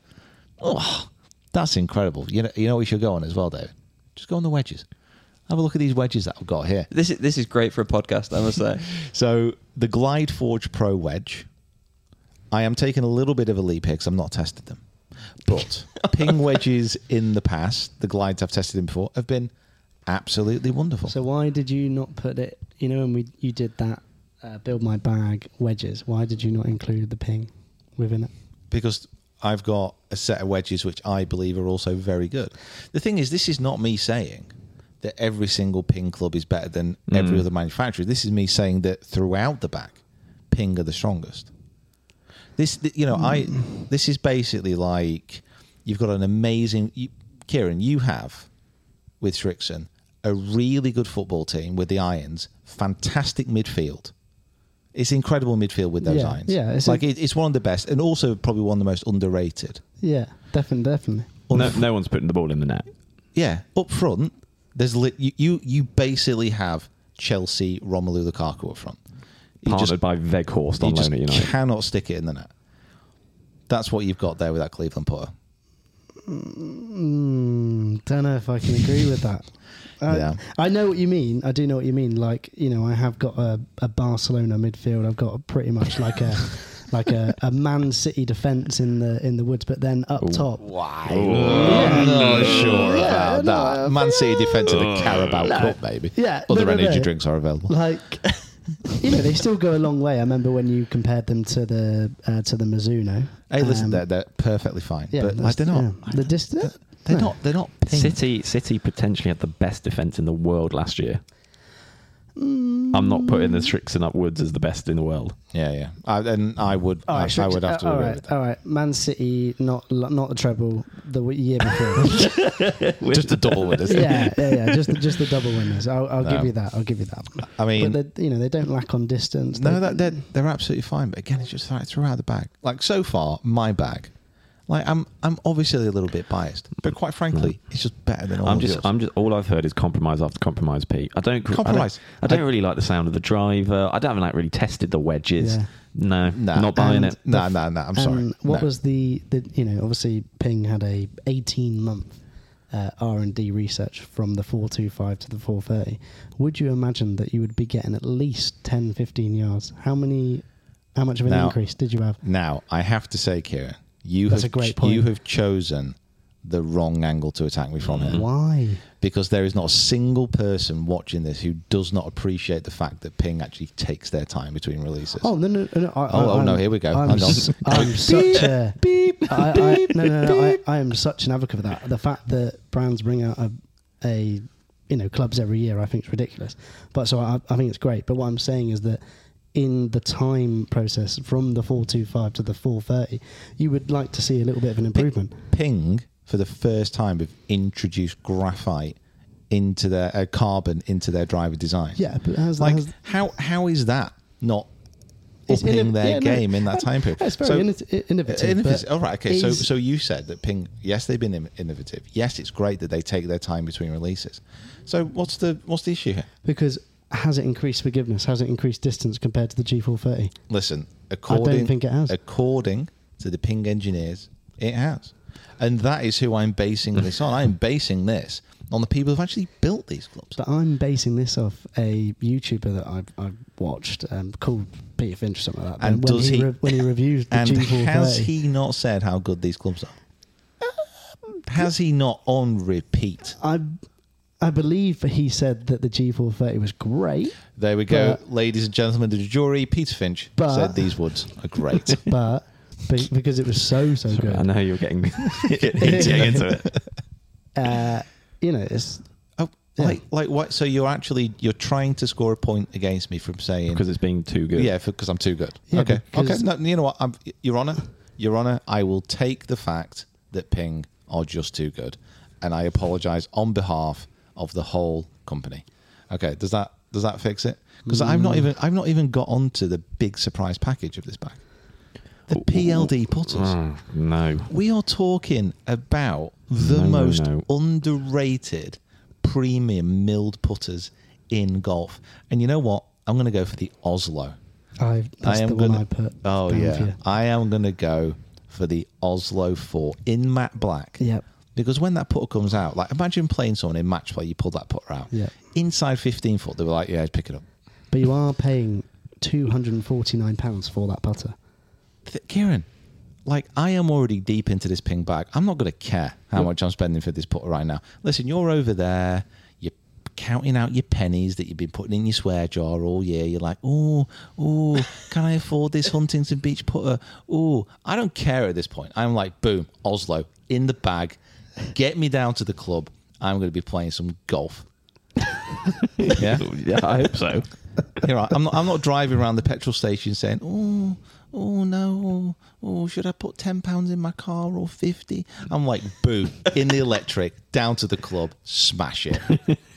Oh, that's incredible. You know, you know what we should go on as well, David. Just go on the wedges. Have a look at these wedges that I've got here. This is this is great for a podcast, I must say. So the Glide Forge Pro wedge, I am taking a little bit of a leap here because I'm not tested them. But ping wedges in the past, the glides I've tested them before, have been absolutely wonderful. So why did you not put it? You know, when we you did that uh, build my bag wedges, why did you not include the ping within it? because I've got a set of wedges which I believe are also very good. The thing is, this is not me saying that every single ping club is better than mm. every other manufacturer. This is me saying that throughout the back, ping are the strongest. This, you know, I. Mm. This is basically like you've got an amazing. You, Kieran, you have with Srixon a really good football team with the Irons, fantastic midfield. It's incredible midfield with those Yeah, irons. yeah, it's it's like a- it, it's one of the best, and also probably one of the most underrated. Yeah, definitely, definitely. No, no one's putting the ball in the net. Yeah, up front, there's li- you, you you basically have Chelsea Romelu Lukaku up front. You Partnered just, by Weghorst you on loan at United. You cannot stick it in the net. That's what you've got there with that Cleveland putter. Mm, don't know if I can agree with that. I, Yeah. I know what you mean. I do know what you mean. Like you know, I have got a, a Barcelona midfield. I've got a pretty much like a like a, a Man City defense in the in the woods. But then up top, Why? I'm not sure Yeah, about no, that. Man City defence in the Carabao No. Cup, maybe. Yeah, Other no, no, energy no. drinks are available. like you know, they still go a long way. I remember when you compared them to the uh, to the Mizuno. Hey, listen, Um, they're, they're perfectly fine, yeah, but that's- like, they're not. yeah. The distance. They're not. They're not. Ping. City City potentially had the best defense in the world last year. I'm not putting the Srixon upwards as the best in the world. Yeah, yeah. I, and I would. All I, right, I would have to uh, all agree right, with that. all right. Man City, not not the treble the year before. Just the double winners. yeah, yeah, yeah. Just the, just the double winners. I'll, I'll No. give you that. I'll give you that. I mean, but you know they don't lack on distance. No, They- that they're, they're absolutely fine. But again, it's just like throughout the bag. Like so far, my bag. Like I'm, I'm obviously a little bit biased, but quite frankly, it's just better than all I'm of just, yours. I'm just. All I've heard is compromise after compromise, Pete. I don't Compromise. I don't, I don't I- really like the sound of the driver. I don't have like really tested the wedges. Yeah. No, Nah. not buying And it. No, no, no. I'm sorry. What No. was the, the you know obviously Ping had a 18 month uh, R and D research from the 425 to the 430. Would you imagine that you would be getting at least 10, 15 yards? How many? How much of an Now- increase did you have? Now I have to say, Kira, you That's have a great point. you have chosen the wrong angle to attack me from here. Why? Because there is not a single person watching this who does not appreciate the fact that Ping actually takes their time between releases. Oh no no no! I, Oh, oh, no, here we go. I'm, s- I'm such a beep. I, I, no, no, no. I, I am such an advocate for that. The fact that brands bring out a, a you know, clubs every year, I think is ridiculous. But so I, I think it's great. But what I'm saying is that in the time process from the 425 to the 430, you would like to see a little bit of an improvement. Ping, for the first time, have introduced graphite into their uh, carbon into their driver design. Yeah, but has, like how how is that not upping inno- their yeah, no, game in that time period? It's very inno- innovative, innovative. All right, okay. So so you said that Ping, yes, they've been innovative. Yes, it's great that they take their time between releases. So what's the what's the issue here? because has it increased forgiveness? Has it increased distance compared to the G430? Listen, according I don't think it has. According to the Ping engineers, it has, and that is who I'm basing this on. I'm basing this on the people who've actually built these clubs. But I'm basing this off a YouTuber that I've, I've watched um, called Peter Finch, or something like that. And when does he, he- re- when he reviews the And G430, has he not said how good these clubs are? Has he not on repeat? I I believe he said that the G430 was great, There we go, But- ladies and gentlemen of the jury. Peter Finch But- said these woods are great. but because it was so so I good. I know you're getting, getting into it. Uh, you know, it's oh, Yeah. like, like what? So you're actually you're trying to score a point against me from saying because it's being too good. Yeah, because I'm too good. Yeah, okay, okay. No, you know what? I'm, Your Honor, Your Honor, I will take the fact that Ping are just too good, and I apologise on behalf of the whole company. Okay, does that does that fix it? Because I've not even I've not even got onto the big surprise package of this bag. The PLD putters. Oh, no. We are talking about the No, no, most no. underrated premium milled putters in golf. And you know what? I'm going to go for the Oslo. I that's I am the gonna, I put. Oh down yeah, for you. I am going to go for the Oslo Four in matte black. Yep. Because when that putter comes out, like imagine playing someone in match play, you pull that putter out. Yeah. Inside 15 foot, they were like, "Yeah, pick it up." But you are paying two hundred and forty nine pounds for that putter. th- Kieran, like I am already deep into this ping bag. I'm not going to care how much I'm spending for this putter right now. Listen, you're over there. You're counting out your pennies that you've been putting in your swear jar all year. You're like, oh, oh, can I afford this Huntington Beach putter? Oh, I don't care at this point. I'm like, boom, Oslo in the bag. Get me down to the club. I'm going to be playing some golf. yeah. yeah, I hope so. You're right. I'm not. I'm not driving around the petrol station saying, "Oh, oh no, oh, should I put ten pounds in my car or 50? I'm like, "Boo!" In the electric, down to the club, smash it.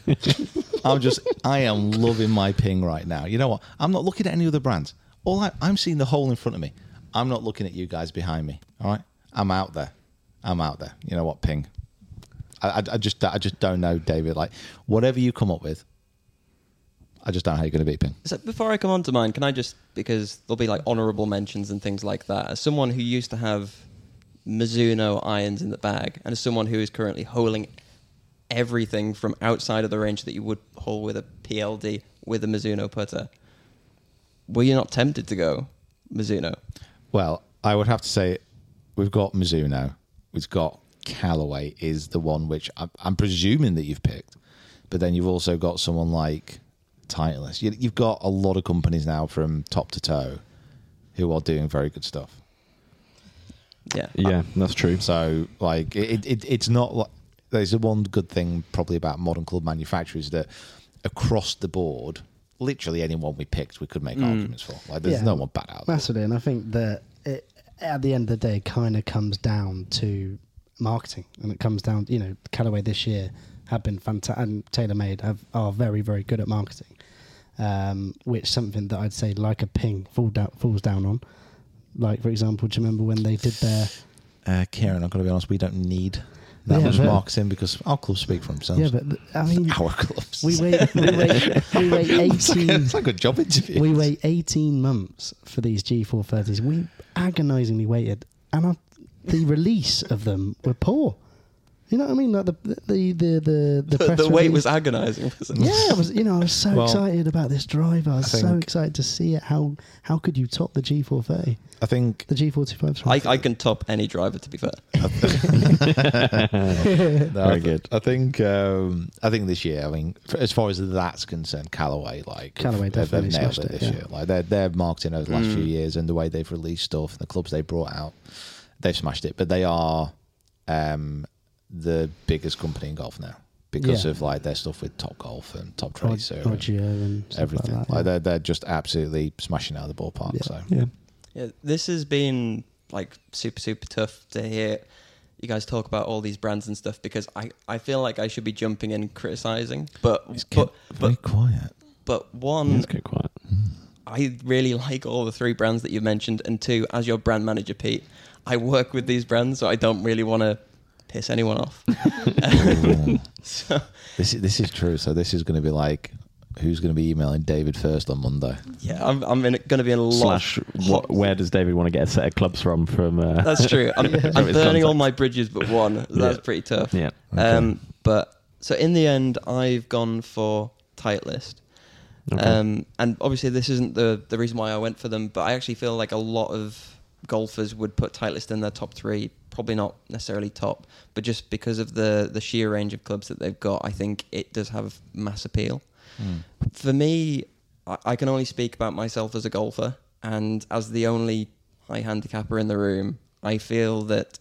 I'm just. I am loving my ping right now. You know what? I'm not looking at any other brands. All I, I'm seeing the hole in front of me. I'm not looking at you guys behind me. All right. I'm out there. I'm out there. You know what? Ping. I, I, I just. I just don't know, David. Like, whatever you come up with. I just don't know how you're going to beat ping. So before I come on to mine, can I just because there'll be like honourable mentions and things like that. As someone who used to have Mizuno irons in the bag, and as someone who is currently holing everything from outside of the range that you would hole with a PLD with a Mizuno putter, were you not tempted to go Mizuno? Well, I would have to say we've got Mizuno, we've got Callaway is the one which I'm, I'm presuming that you've picked, but then you've also got someone like Titleist. You, you've got a lot of companies now from top to toe who are doing very good stuff. Yeah, Yeah, that's true. So, like, it, it it's not like there's the one good thing probably about modern club manufacturers that across the board, literally anyone we picked, we could make mm. arguments for. Like, there's Yeah. no one bad out. there. Massively, and I think that it, at the end of the day, kind of comes down to marketing, and it comes down, you know, Callaway this year have been fantastic, and TaylorMade have are very, very good at marketing, um, which something that I'd say like a ping fall down, falls down on. Like for example, do you remember when they did their Uh, Kieran, I've got to be honest, we don't need that Yeah, marketing because our clubs speak for themselves. yeah, but I mean, our clubs. we wait, we wait, we wait it's, like a, eighteen. it's like a job interview. we wait 18 months for these G430s. We agonizingly waited, and our, the release of them were poor. You know what I mean? Like the the the the the, the, press the wait was agonising. wasn't it? Yeah, I was. You know, I was so Well, excited about this driver. I was I so excited to see it. How how could you top the G430? I think The G425. I, I can top any driver. To be fair, No, I Very th- good. I think um, I think this year. I mean, f- as far as that's concerned, Callaway like Callaway they've, definitely they've nailed smashed it it, this yeah. year. Like their their marketing over the last Mm. few years and the way they've released stuff and the clubs they brought out, they've smashed it. But they are um, the biggest company in golf now because Yeah. of like their stuff with Top Golf and Top Or- Tracer, or and and everything. Like Like, that, yeah. they're they're just absolutely smashing out of the ballpark. Yeah. So Yeah. Yeah, this has been like super super tough to hear you guys talk about all these brands and stuff because I, I feel like I should be jumping in criticizing, but it's but very but, quiet. but one Let's get quiet. Hmm. I really like all the three brands that you've mentioned, and two, as your brand manager, Pete, I work with these brands, so I don't really want to piss anyone off. so This is, this is true. So this is going to be like, who's going to be emailing David first on Monday? yeah, I'm I'm going to be in a lot. Slash, what, where does David want to get a set of clubs from? From uh, That's true. I'm, I'm burning all my bridges but one. That's Yeah. pretty tough. Yeah. Um, but so in the end, I've gone for Titleist. Okay. Um, and obviously, this isn't the the reason why I went for them, but I actually feel like a lot of golfers would put Titleist in their top three. Probably not necessarily top, but just because of the the sheer range of clubs that they've got, I think it does have mass appeal. Hmm. For me, I, I can only speak about myself as a golfer, and as the only high handicapper in the room, I feel that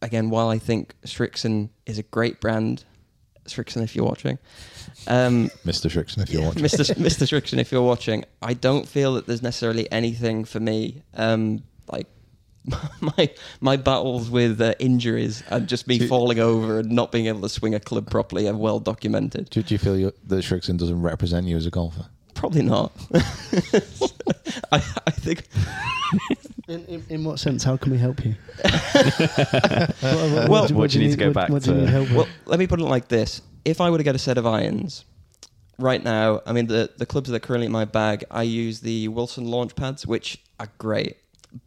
again, while I think Srixon is a great brand, Srixon, if you're watching, um, Mr. Srixon, if you're watching. Mr. Mr. Srixon, if you're watching, I don't feel that there's necessarily anything for me. Um, like my my battles with uh, injuries and just me Do- falling over and not being able to swing a club properly are well documented. Do, do you feel that Srixon doesn't represent you as a golfer? Probably not. I, I think In, in, in what sense? How can we help you? Well, do- what do you need to go back what do you to- help? Well, let me put it like this: if I were to get a set of irons right now, I mean the the clubs that are currently in my bag, I use the Wilson launch pads, which are great.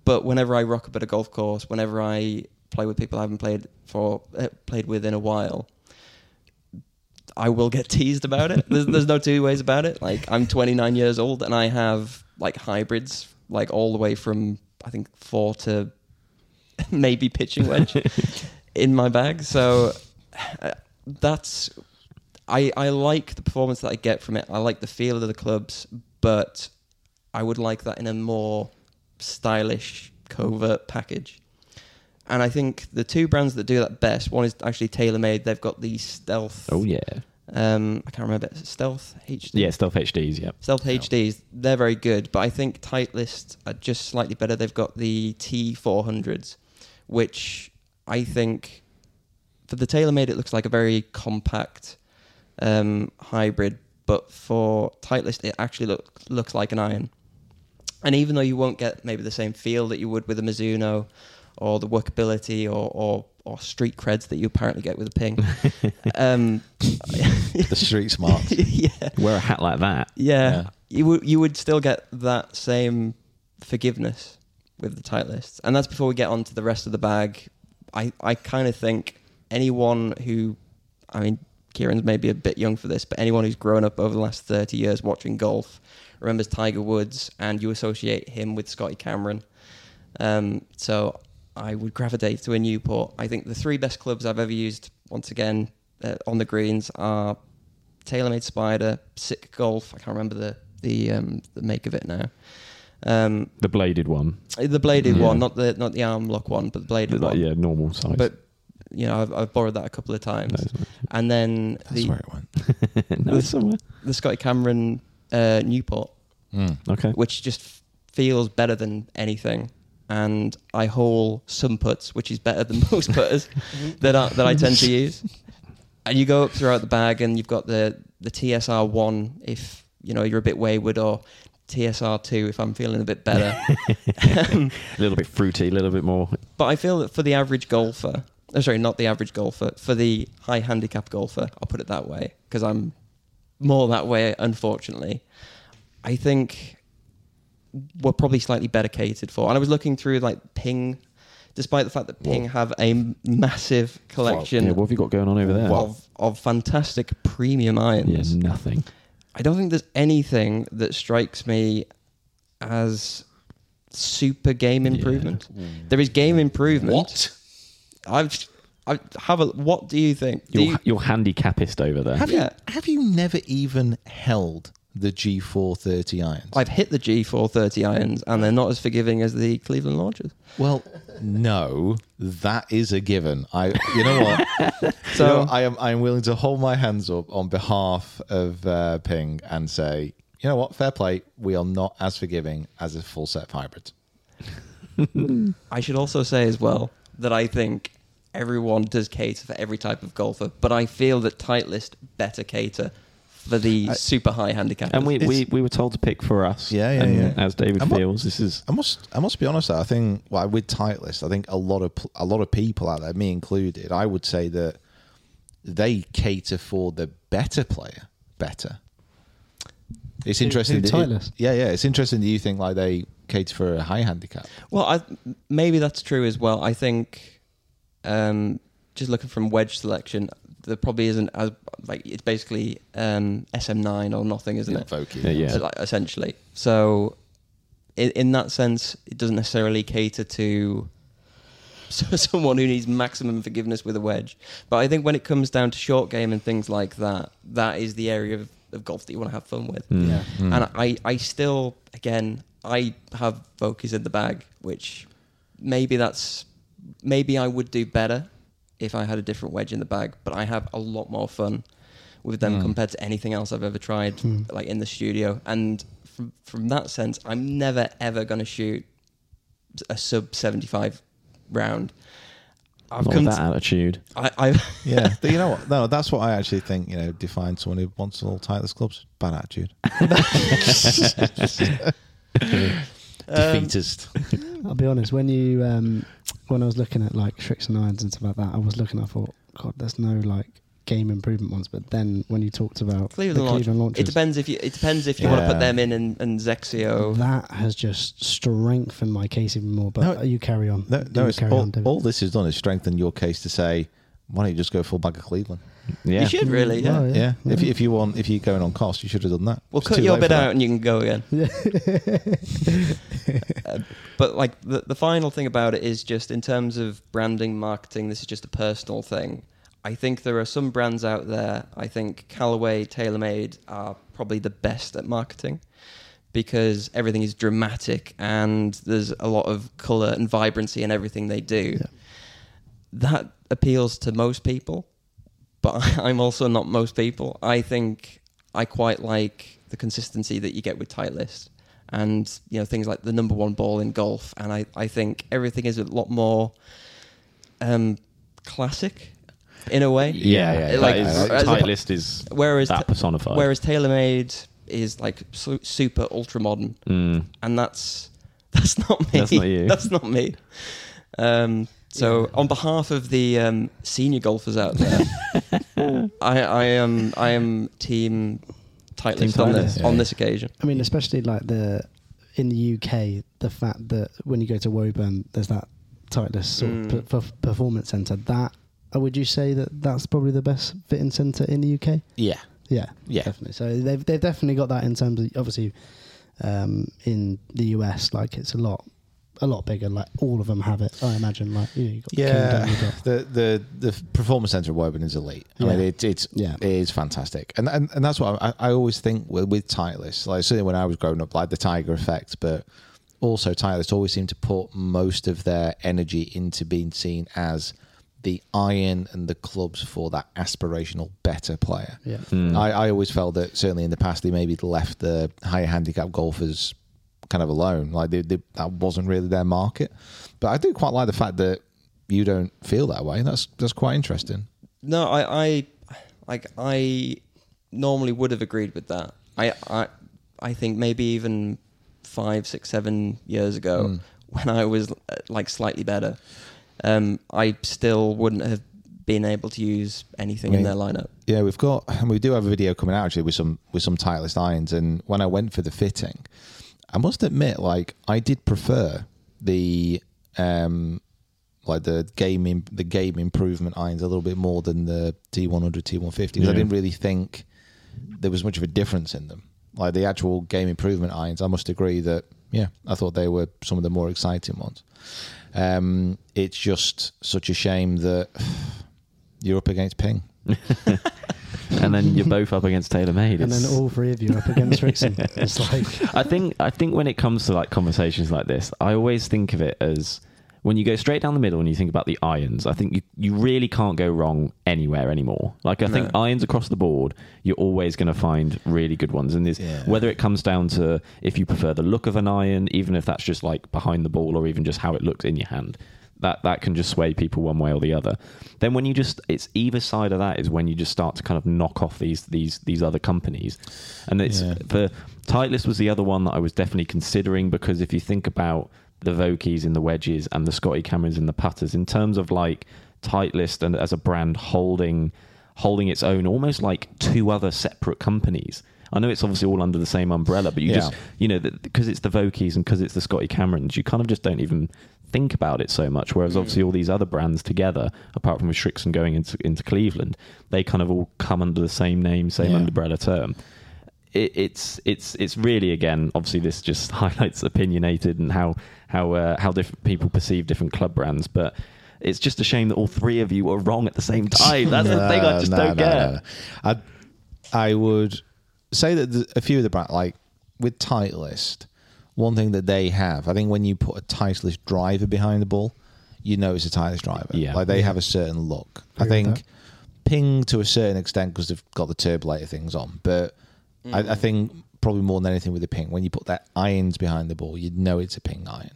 But whenever I rock up at a golf course, whenever I play with people I haven't played for uh, played with in a while, I will get teased about it. There's, there's no two ways about it. Like I'm 29 years old and I have like hybrids, like all the way from I think four to maybe pitching wedge in my bag. So uh, that's I I like the performance that I get from it. I like the feel of the clubs, but I would like that in a more stylish, covert package. And I think the two brands that do that best, one is actually TaylorMade. They've got the Stealth. Oh yeah, Um, I can't remember. Stealth HD. yeah. Stealth HDs. Yeah. Stealth HDs, they're very good, but I think Titleist are just slightly better. They've got the T400s, which I think for the TaylorMade, it looks like a very compact um, hybrid, but for Titleist, it actually look, looks like an iron. And even though you won't get maybe the same feel that you would with a Mizuno or the workability or, or, or street creds that you apparently get with a ping, um, The street smart. yeah, Wear a hat like that. yeah, Yeah. you would you would still get that same forgiveness with the Titleists, and that's before we get on to the rest of the bag. I I kind of think anyone who, I mean, Kieran's maybe a bit young for this, but anyone who's grown up over the last thirty years watching golf remembers Tiger Woods, and you associate him with Scotty Cameron. Um, so I would gravitate to a Newport. I think the three best clubs I've ever used, once again, uh, on the greens are TaylorMade Spider, SIK Golf. I can't remember the the um, the make of it now. Um, The bladed one. the bladed Yeah. one, not the not the arm lock one, but the bladed Like, one. yeah, normal size. But you know, I've, I've borrowed that a couple of times. No, And then That's the where it went. no, it's somewhere. the Scotty Cameron uh, Newport, Mm. Okay. which just feels better than anything. And I hole some putts, which is better than most putters that I, that I tend to use. And you go up throughout the bag, and you've got the the TSR one if you know you're a bit wayward, or TSR two if I'm feeling a bit better. Um, a little bit fruity, a little bit more. But I feel that for the average golfer, oh, sorry, not the average golfer, for the high handicap golfer, I'll put it that way because I'm more that way, unfortunately. I think we're probably slightly better catered for. And I was looking through like Ping, despite the fact that Ping have a massive collection Yeah, what have you got going on over there? of, of fantastic premium irons. yeah, nothing. I don't think there's anything that strikes me as super game improvement. Mm. There is game improvement. What? I've I have a. What do you think? Do You're, you- you're handicapist over there. Have Yeah. you have you never even held the G430 irons? I've hit the G430 irons, and they're not as forgiving as the Cleveland launchers. Well, no, that is a given. I, you know what? So- You know, I am I am willing to hold my hands up on behalf of uh, Ping and say, you know what? Fair play. We are not as forgiving as a full set of hybrids. I should also say as well that I think everyone does cater for every type of golfer, but I feel that Titleist better cater for the super high handicap. And we, we, we were told to pick for us. Yeah, yeah, and yeah. As David And what- feels, this is I must I must be honest. I think well, with Titleist, I think a lot of a lot of people out there, me included, I would say that they cater for the better player better. It's interesting. who, that- Titleist? yeah, yeah. It's interesting that you think like they cater for a high handicap. Well, I, maybe that's true as well. I think um, just looking from wedge selection, there probably isn't as like it's basically um, SM9 or nothing, isn't it? Vokey. Yeah, yeah. So, like, essentially. So, in, in that sense, it doesn't necessarily cater to someone who needs maximum forgiveness with a wedge. But I think when it comes down to short game and things like that, that is the area of, of golf that you want to have fun with. Mm. Yeah. And I, I still, again, I have Vokies in the bag, which maybe that's maybe I would do better if I had a different wedge in the bag. But I have a lot more fun with them hmm. compared to anything else I've ever tried, hmm. like in the studio. And from from that sense, I'm never ever going to shoot a sub 75 round. I've not come that to, attitude. I, I Yeah, but you know what? No, that's what I actually think. You know, defines someone who wants all Titleist clubs. Bad attitude. Defeatist. I'll be honest. When you um, when I was looking at like Srixon irons and stuff like that, I was looking. I thought, God, there's no like game improvement ones. But then when you talked about Cleveland, the launch. Cleveland launches, It depends if you. It depends if you want to put them in and, and XXIO. that has just strengthened my case even more. But No, you carry on. No, no it's carry all, on, all this has done is strengthen your case to say why don't you just go full bag of Cleveland? Yeah. You should really, yeah. Oh, Yeah, If, if you want, if you're going on cost, you should have done that. We'll It's cut your bit out and you can go again. Uh, but like the the final thing about it is just in terms of branding, marketing. This is just a personal thing. I think there are some brands out there. I think Callaway, TaylorMade are probably the best at marketing because everything is dramatic and there's a lot of color and vibrancy in everything they do. That appeals to most people, but I'm also not most people. I think I quite like the consistency that you get with tight Titleist and you know things like the number one ball in golf and I, I think everything is a lot more um, classic in a way. Yeah, yeah. Like, is, as a- Titleist is whereas that personified. Whereas TaylorMade is like su- super ultra modern, Mm. and that's that's not me. That's not you. That's not me. Um, so, on behalf of the um, senior golfers out there, I, I am I am team Titleist on this yeah. on this occasion. I mean, especially like the in the UK, the fact that when you go to Woburn, there's that Titleist sort Mm. of per- per- performance centre. That uh, would you say that that's probably the best fitting centre in the UK? Yeah, Yeah, Yeah. definitely. So they've they've definitely got that in terms of obviously um, in the US, like it's a lot a lot bigger. Like all of them have it. I imagine. Like you know, you've got yeah. Kingdom, you've got The the the performance center of Woburn is elite. I Yeah. mean, it, it's Yeah. it is fantastic, and and, and that's what I, I always think with, with Titleist. Like certainly when I was growing up, like the Tiger effect, but also Titleist always seemed to put most of their energy into being seen as the iron and the clubs for that aspirational better player. yeah. Hmm. I, I always felt that certainly in the past they maybe left the higher handicap golfers kind of alone. Like they, they, that wasn't really their market. But I do quite like the fact that you don't feel that way. That's that's quite interesting. No, I, I like I normally would have agreed with that. I, I, I think maybe even five, six, seven years ago, when I was like slightly better, um, I still wouldn't have been able to use anything in their lineup. Yeah, we've got and we do have a video coming out actually with some with some Titleist irons. And when I went for the fitting, I must admit, like I did prefer the um like the game the game improvement irons a little bit more than the T100 T150 because I didn't really think there was much of a difference in them. Like the actual game improvement irons, I must agree that yeah, I thought they were some of the more exciting ones. Um, it's just such a shame that you're up against Ping. and then you're both up against TaylorMade. And then all three of you are up against Srixon. It's like I think I think when it comes to like conversations like this, I always think of it as when you go straight down the middle and you think about the irons. I think you you really can't go wrong anywhere anymore. Like I think irons across the board, you're always going to find really good ones. And there's, Yeah. whether it comes down to if you prefer the look of an iron, even if that's just like behind the ball, or even just how it looks in your hand. That, that can just sway people one way or the other. Then when you just it's either side of that is when you just start to kind of knock off these these these other companies, and it's Yeah. the Titleist was the other one that I was definitely considering because if you think about the Vokeys and the wedges and the Scotty Camerons and the putters in terms of like Titleist and as a brand holding holding its own almost like two other separate companies. I know it's obviously all under the same umbrella, but you Yeah. just you know because it's the Vokeys and because it's the Scotty Camerons, you kind of just don't even think about it so much. Whereas obviously all these other brands together, apart from Srixon going into into Cleveland, they kind of all come under the same name, same Yeah. umbrella term it, it's it's it's really again obviously this just highlights opinionated and how how uh, how different people perceive different club brands but it's just a shame that all three of you were wrong at the same time that's the thing i just No, don't no, get no. I I would say that the, a few of the brand like with Titleist, one thing that they have, I think when you put a Titleist driver behind the ball, you know it's a Titleist driver. Yeah. like they have a certain look. I Agree with think Ping to a certain extent because they've got the turbulator things on, but I, I mm. think probably more than anything with the Ping, when you put that irons behind the ball, you know it's a Ping iron.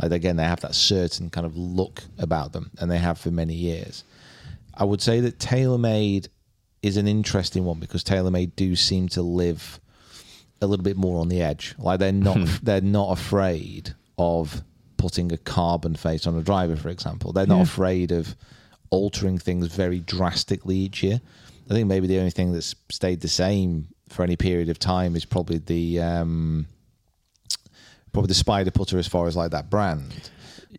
Like again, they have that certain kind of look about them, and they have for many years. I would say that TaylorMade is an interesting one because TaylorMade do seem to live a little bit more on the edge. Like they're not they're not afraid of putting a carbon face on a driver, for example. They're not afraid of altering things very drastically each year. I think maybe the only thing that's stayed the same for any period of time is probably the um, probably the spider putter as far as like that brand.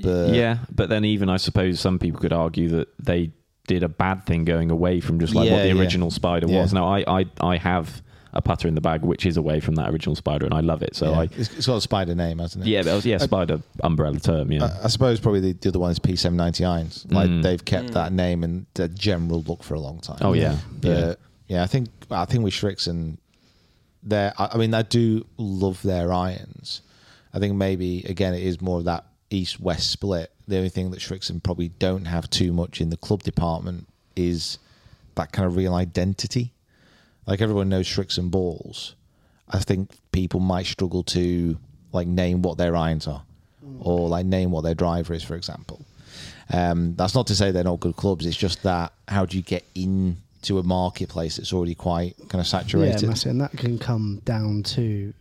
But yeah but then even i suppose some people could argue that they did a bad thing going away from just like what Yeah, the yeah. original spider Yeah. was. Now I, I I have a putter in the bag which is away from that original spider, and I love it. So Yeah. I it's, it's got a spider name, hasn't it? yeah, that was yeah spider umbrella term. Yeah, I, I suppose probably the, the other one is P790 irons. Like Mm. they've kept that name and the general look for a long time. Oh, yeah. But, Yeah. yeah. I think I think with Srixon, there. I I mean, I do love their irons. I think maybe again it is more of that east west split. The only thing that Srixon probably don't have too much in the club department is that kind of real identity. Like everyone knows Srixon balls. I think people might struggle to like name what their irons are, or like name what their driver is, for example. Um, that's not to say they're not good clubs. It's just that how do you get into a marketplace that's already quite kind of saturated? Yeah, massive. And that can come down to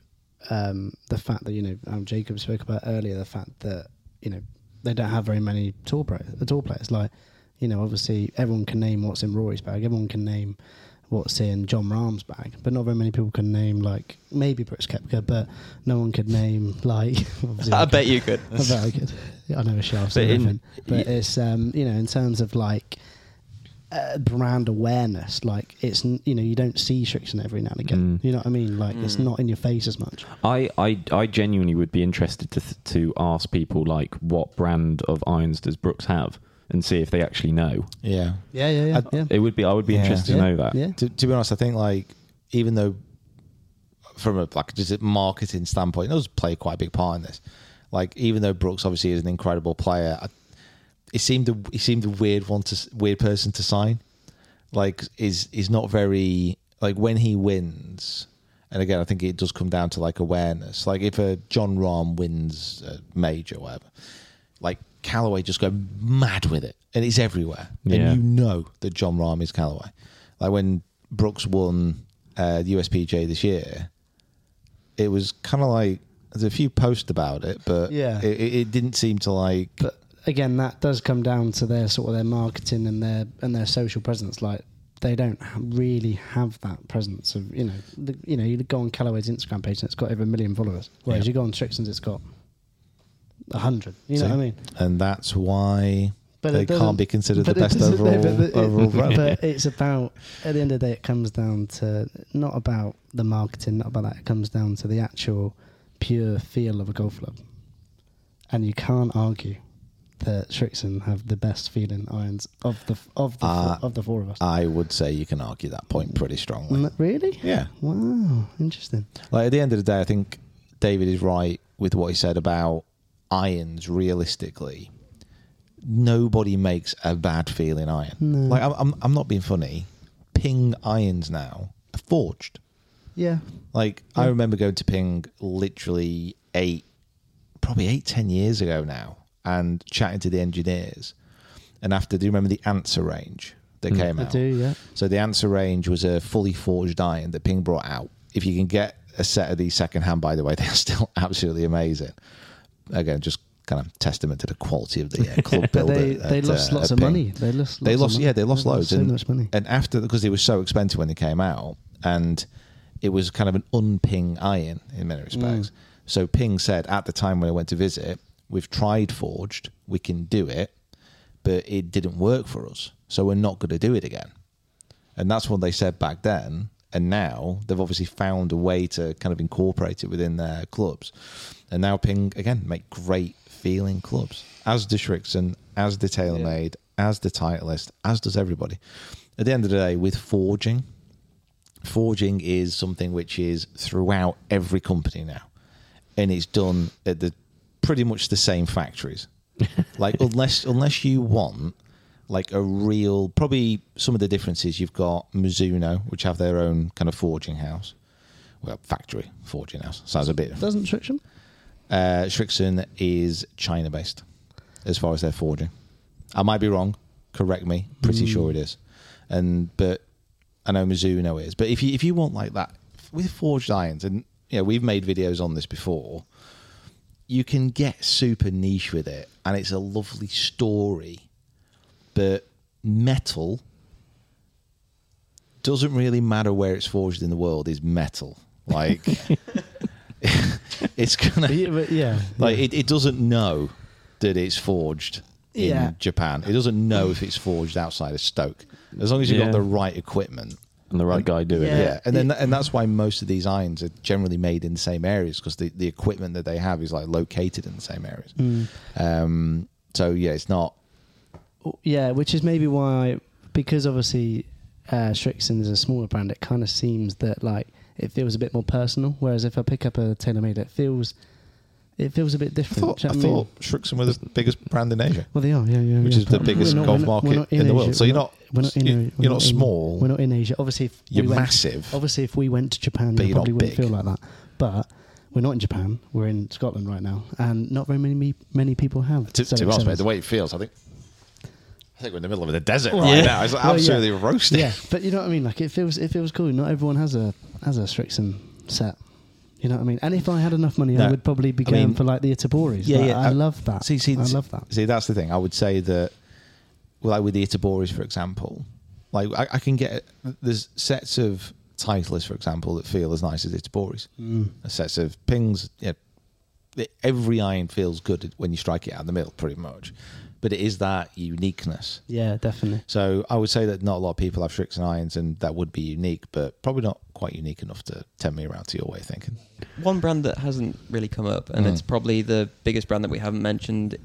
um, the fact that, you know, um, Jacob spoke about earlier, the fact that, you know, they don't have very many tour, pro- tour players. Like, you know, obviously everyone can name what's in Rory's bag, everyone can name what's in Jon Rahm's bag, but not very many people can name, like, maybe Brooks Koepka, but no one could name, like, I bet you could. I bet I could. I know a shaft But in-. But it's um, you know, in terms of like uh, brand awareness, like it's you know, you don't see Srixon every now and again. Mm. You know what I mean? Like it's not in your face as much. I, I I genuinely would be interested to th- to ask people like what brand of irons does Brooks have and see if they actually know. yeah. Yeah, yeah, yeah. I- yeah. It would be I would be Yeah. interested yeah, to know that. Yeah. To, to be honest, I think like even though from a like just a marketing standpoint, it does play quite a big part in this. Like even though Brooks obviously is an incredible player, I, it seemed a, he seemed a weird one to weird person to sign. Like is is not very like when he wins. And again, I think it does come down to like awareness. Like if a Jon Rahm wins a major, or whatever, like Callaway just go mad with it, and it's everywhere, Yeah. and you know that Jon Rahm is Callaway. Like when Brooks won uh, the USPJ this year, it was kind of like there's a few posts about it, but Yeah. it, it it didn't seem to like. But again, that does come down to their sort of their marketing and their and their social presence. Like they don't really have that presence of you know the, you know you go on Callaway's Instagram page and it's got over a million followers, whereas Yeah. you go on Srixon's it's got a hundred. You know See? what I mean? and that's why But they can't be considered the best no, overall, but overall brand. But it's about at the end of the day, it comes down to not about the marketing, not about that. It comes down to the actual pure feel of a golf club, and you can't argue that Srixon have the best feeling irons of the of the Uh, four, of the four of us. I would say you can argue that point pretty strongly. Really? Yeah. Wow, interesting. Like at the end of the day, I think David is right with what he said about irons. Realistically, nobody makes a bad feeling iron. Like I'm, I'm, I'm not being funny. Ping irons now are forged. Yeah. Like I remember going to Ping literally eight, probably eight, ten years ago now, and chatting to the engineers. And after, do you remember the Anser range that came I out? do. Yeah. So the Anser range was a fully forged iron that Ping brought out. If you can get a set of these second hand, by the way, they're still absolutely amazing. Again, just kind of testament to the quality of the uh, club But they, at- they lost uh, lots of Ping. money. They lost. They lots of lost, money. yeah, they lost loads. So and, much money. And after, because it was so expensive when they came out, and it was kind of an unping iron in many respects. So Ping said at the time when I went to visit, we've tried forged, we can do it, but it didn't work for us. So we're not going to do it again. And that's what they said back then. And now they've obviously found a way to kind of incorporate it within their clubs. And now Ping, again, make great feeling clubs, as does Srixon, as the TaylorMade, as the Titleist, as does everybody. At the end of the day, with forging, forging is something which is throughout every company now. And it's done at the pretty much the same factories. like unless unless you want like a real probably some of the differences you've got Mizuno, which have their own kind of forging house. Well, factory forging house. Sounds a bit Doesn't Srixon? uh, Srixon is China based as far as their forging. I might be wrong. Correct me. Pretty sure it is. And but I know Mizuno is. But if you if you want like that with forged irons, and you know we've made videos on this before, you can get super niche with it, and it's a lovely story. But metal doesn't really matter where it's forged in the world. Is metal like? it's gonna Yeah, but yeah. like it, it doesn't know that it's forged in Yeah. Japan. It doesn't know if it's forged outside of Stoke. As long as you've Yeah. got the right equipment. And the right guy doing Yeah, it. Yeah, and then and that's why most of these irons are generally made in the same areas because the, the equipment that they have is like located in the same areas. Mm. Um, so yeah, it's not. Yeah, which is maybe why, because obviously uh, Srixon is a smaller brand, it kind of seems that like it feels a bit more personal. Whereas if I pick up a TaylorMade, it feels it feels a bit I different. thought, I know what mean? thought were the biggest brand in Asia, Well, they are, yeah, yeah. which yeah, is the biggest not- golf not- market not in, the world. So you're not. We're not in. you're, you're not in- small. We're not in Asia. Obviously, if You're we went, massive. Obviously, if we went to Japan, you probably wouldn't feel like that. But we're not in Japan. We're in Scotland right now, and not very many many people have. to, to be honest, mate, the way it feels, I think. I think we're in the middle of the desert right yeah. now. It's like Well, yeah. absolutely roasting. Yeah, but you know what I mean. Like it feels it feels cool. Not everyone has a has a Srixon set. You know what I mean? And if I had enough money, I would probably be I going mean- for like the Itoboris. Yeah, Like, yeah. I uh, love that. See, see, I love that. See, that's the thing. I would say that, well, like with the Itoboris, for example, like I, I can get there's sets of Titleist, for example, that feel as nice as Itoboris. Mm. Sets of pings. Yeah, every iron feels good when you strike it out of the middle, pretty much. But it is that uniqueness. Yeah, definitely. So I would say that not a lot of people have Srixon irons, and that would be unique, but probably not quite unique enough to tempt me around to your way of thinking. One brand that hasn't really come up, and Mm. it's probably the biggest brand that we haven't mentioned,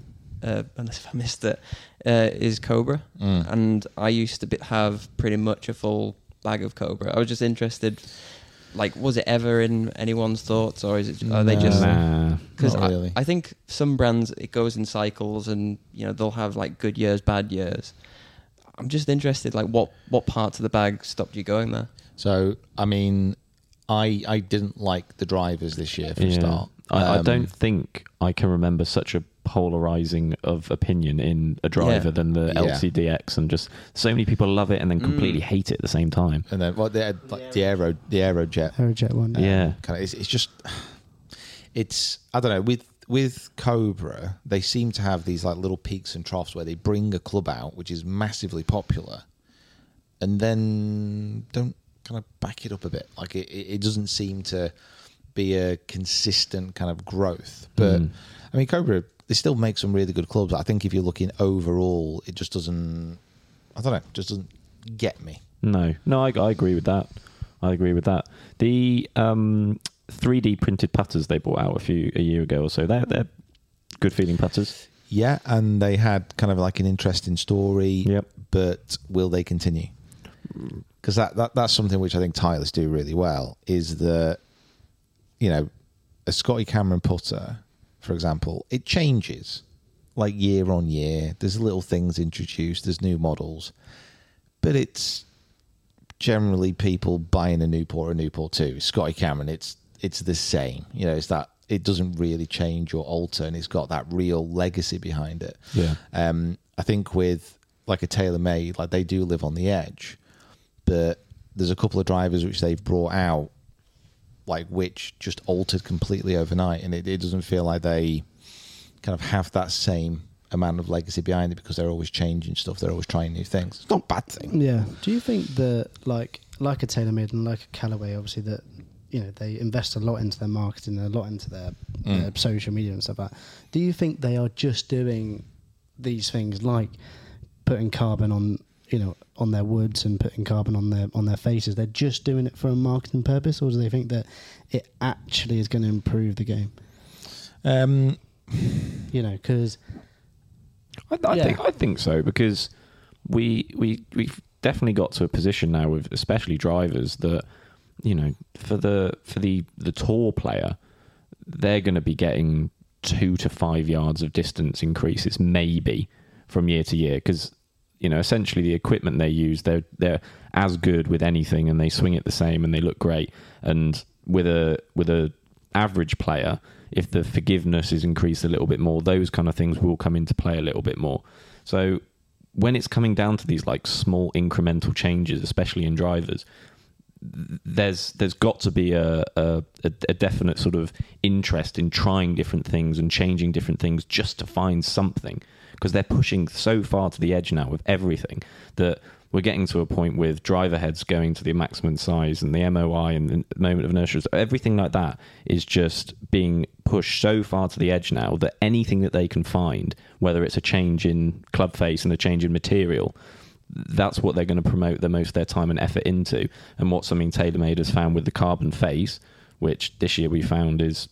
uh, unless if I missed it, uh, is Cobra. Mm. And I used to be, have pretty much a full bag of Cobra. I was just interested, like, was it ever in anyone's thoughts, or is it? Are they just? Nah. Because Not really. I, I think some brands it goes in cycles, and you know they'll have like good years, bad years. I'm just interested, like, what what parts of the bag stopped you going there? So I mean, I I didn't like the drivers this year for a start. I, I Um, don't think I can remember such a polarizing of opinion in a driver Yeah. than the Yeah. LTDx, and just so many people love it and then completely Mm. hate it at the same time. And then what they had like the aero the Aerojet Aerojet one. Yeah. kind of it's, it's just it's I don't know with with Cobra they seem to have these like little peaks and troughs where they bring a club out which is massively popular and then don't kind of back it up a bit like it, it it doesn't seem to be a consistent kind of growth but Mm. I mean Cobra they still make some really good clubs I think if you're looking overall it just doesn't I don't know just doesn't get me No, no, I, I agree with that. I agree with that. The um, 3D printed putters they bought out a few a year ago or so, they're they're good feeling putters. Yeah, and they had kind of like an interesting story. Yep. But will they continue? Because that, that that's something which I think Titleists do really well. Is that you know a Scotty Cameron putter, for example, it changes like year on year. There's little things introduced. There's new models, but it's generally people buying a Newport or a Newport two. Scotty Cameron, it's it's the same. You know, it's that it doesn't really change or alter, and it's got that real legacy behind it. Yeah. Um, I think with like a TaylorMade, like they do live on the edge, but there's a couple of drivers which they've brought out, like which just altered completely overnight, and it, it doesn't feel like they kind of have that same amount of legacy behind it because they're always changing stuff. They're always trying new things. It's not a bad thing. Yeah. Do you think that like like a TaylorMade and like a Callaway, obviously that you know they invest a lot into their marketing, a lot into their, Mm. their social media and stuff like that. Do you think they are just doing these things like putting carbon on you know on their woods and putting carbon on their on their faces? They're just doing it for a marketing purpose, or do they think that it actually is going to improve the game? Um, You know, because I, I Yeah. think I think so because we we we've definitely got to a position now with especially drivers that you know for the for the the tour player they're going to be getting two to five yards of distance increases maybe from year to year because you know essentially the equipment they use they're they're as good with anything and they swing it the same and they look great. And with a with a average player if the forgiveness is increased a little bit more those kind of things will come into play a little bit more. So when it's coming down to these like small incremental changes especially in drivers there's there's got to be a, a a a definite sort of interest in trying different things and changing different things just to find something because they're pushing so far to the edge now with everything that we're getting to a point with driver heads going to the maximum size and the MOI and the moment of inertia, everything like that is just being pushed so far to the edge now that anything that they can find, whether it's a change in club face and a change in material, that's what they're going to promote the most of their time and effort into. And what something TaylorMade has found with the carbon face, which this year we found is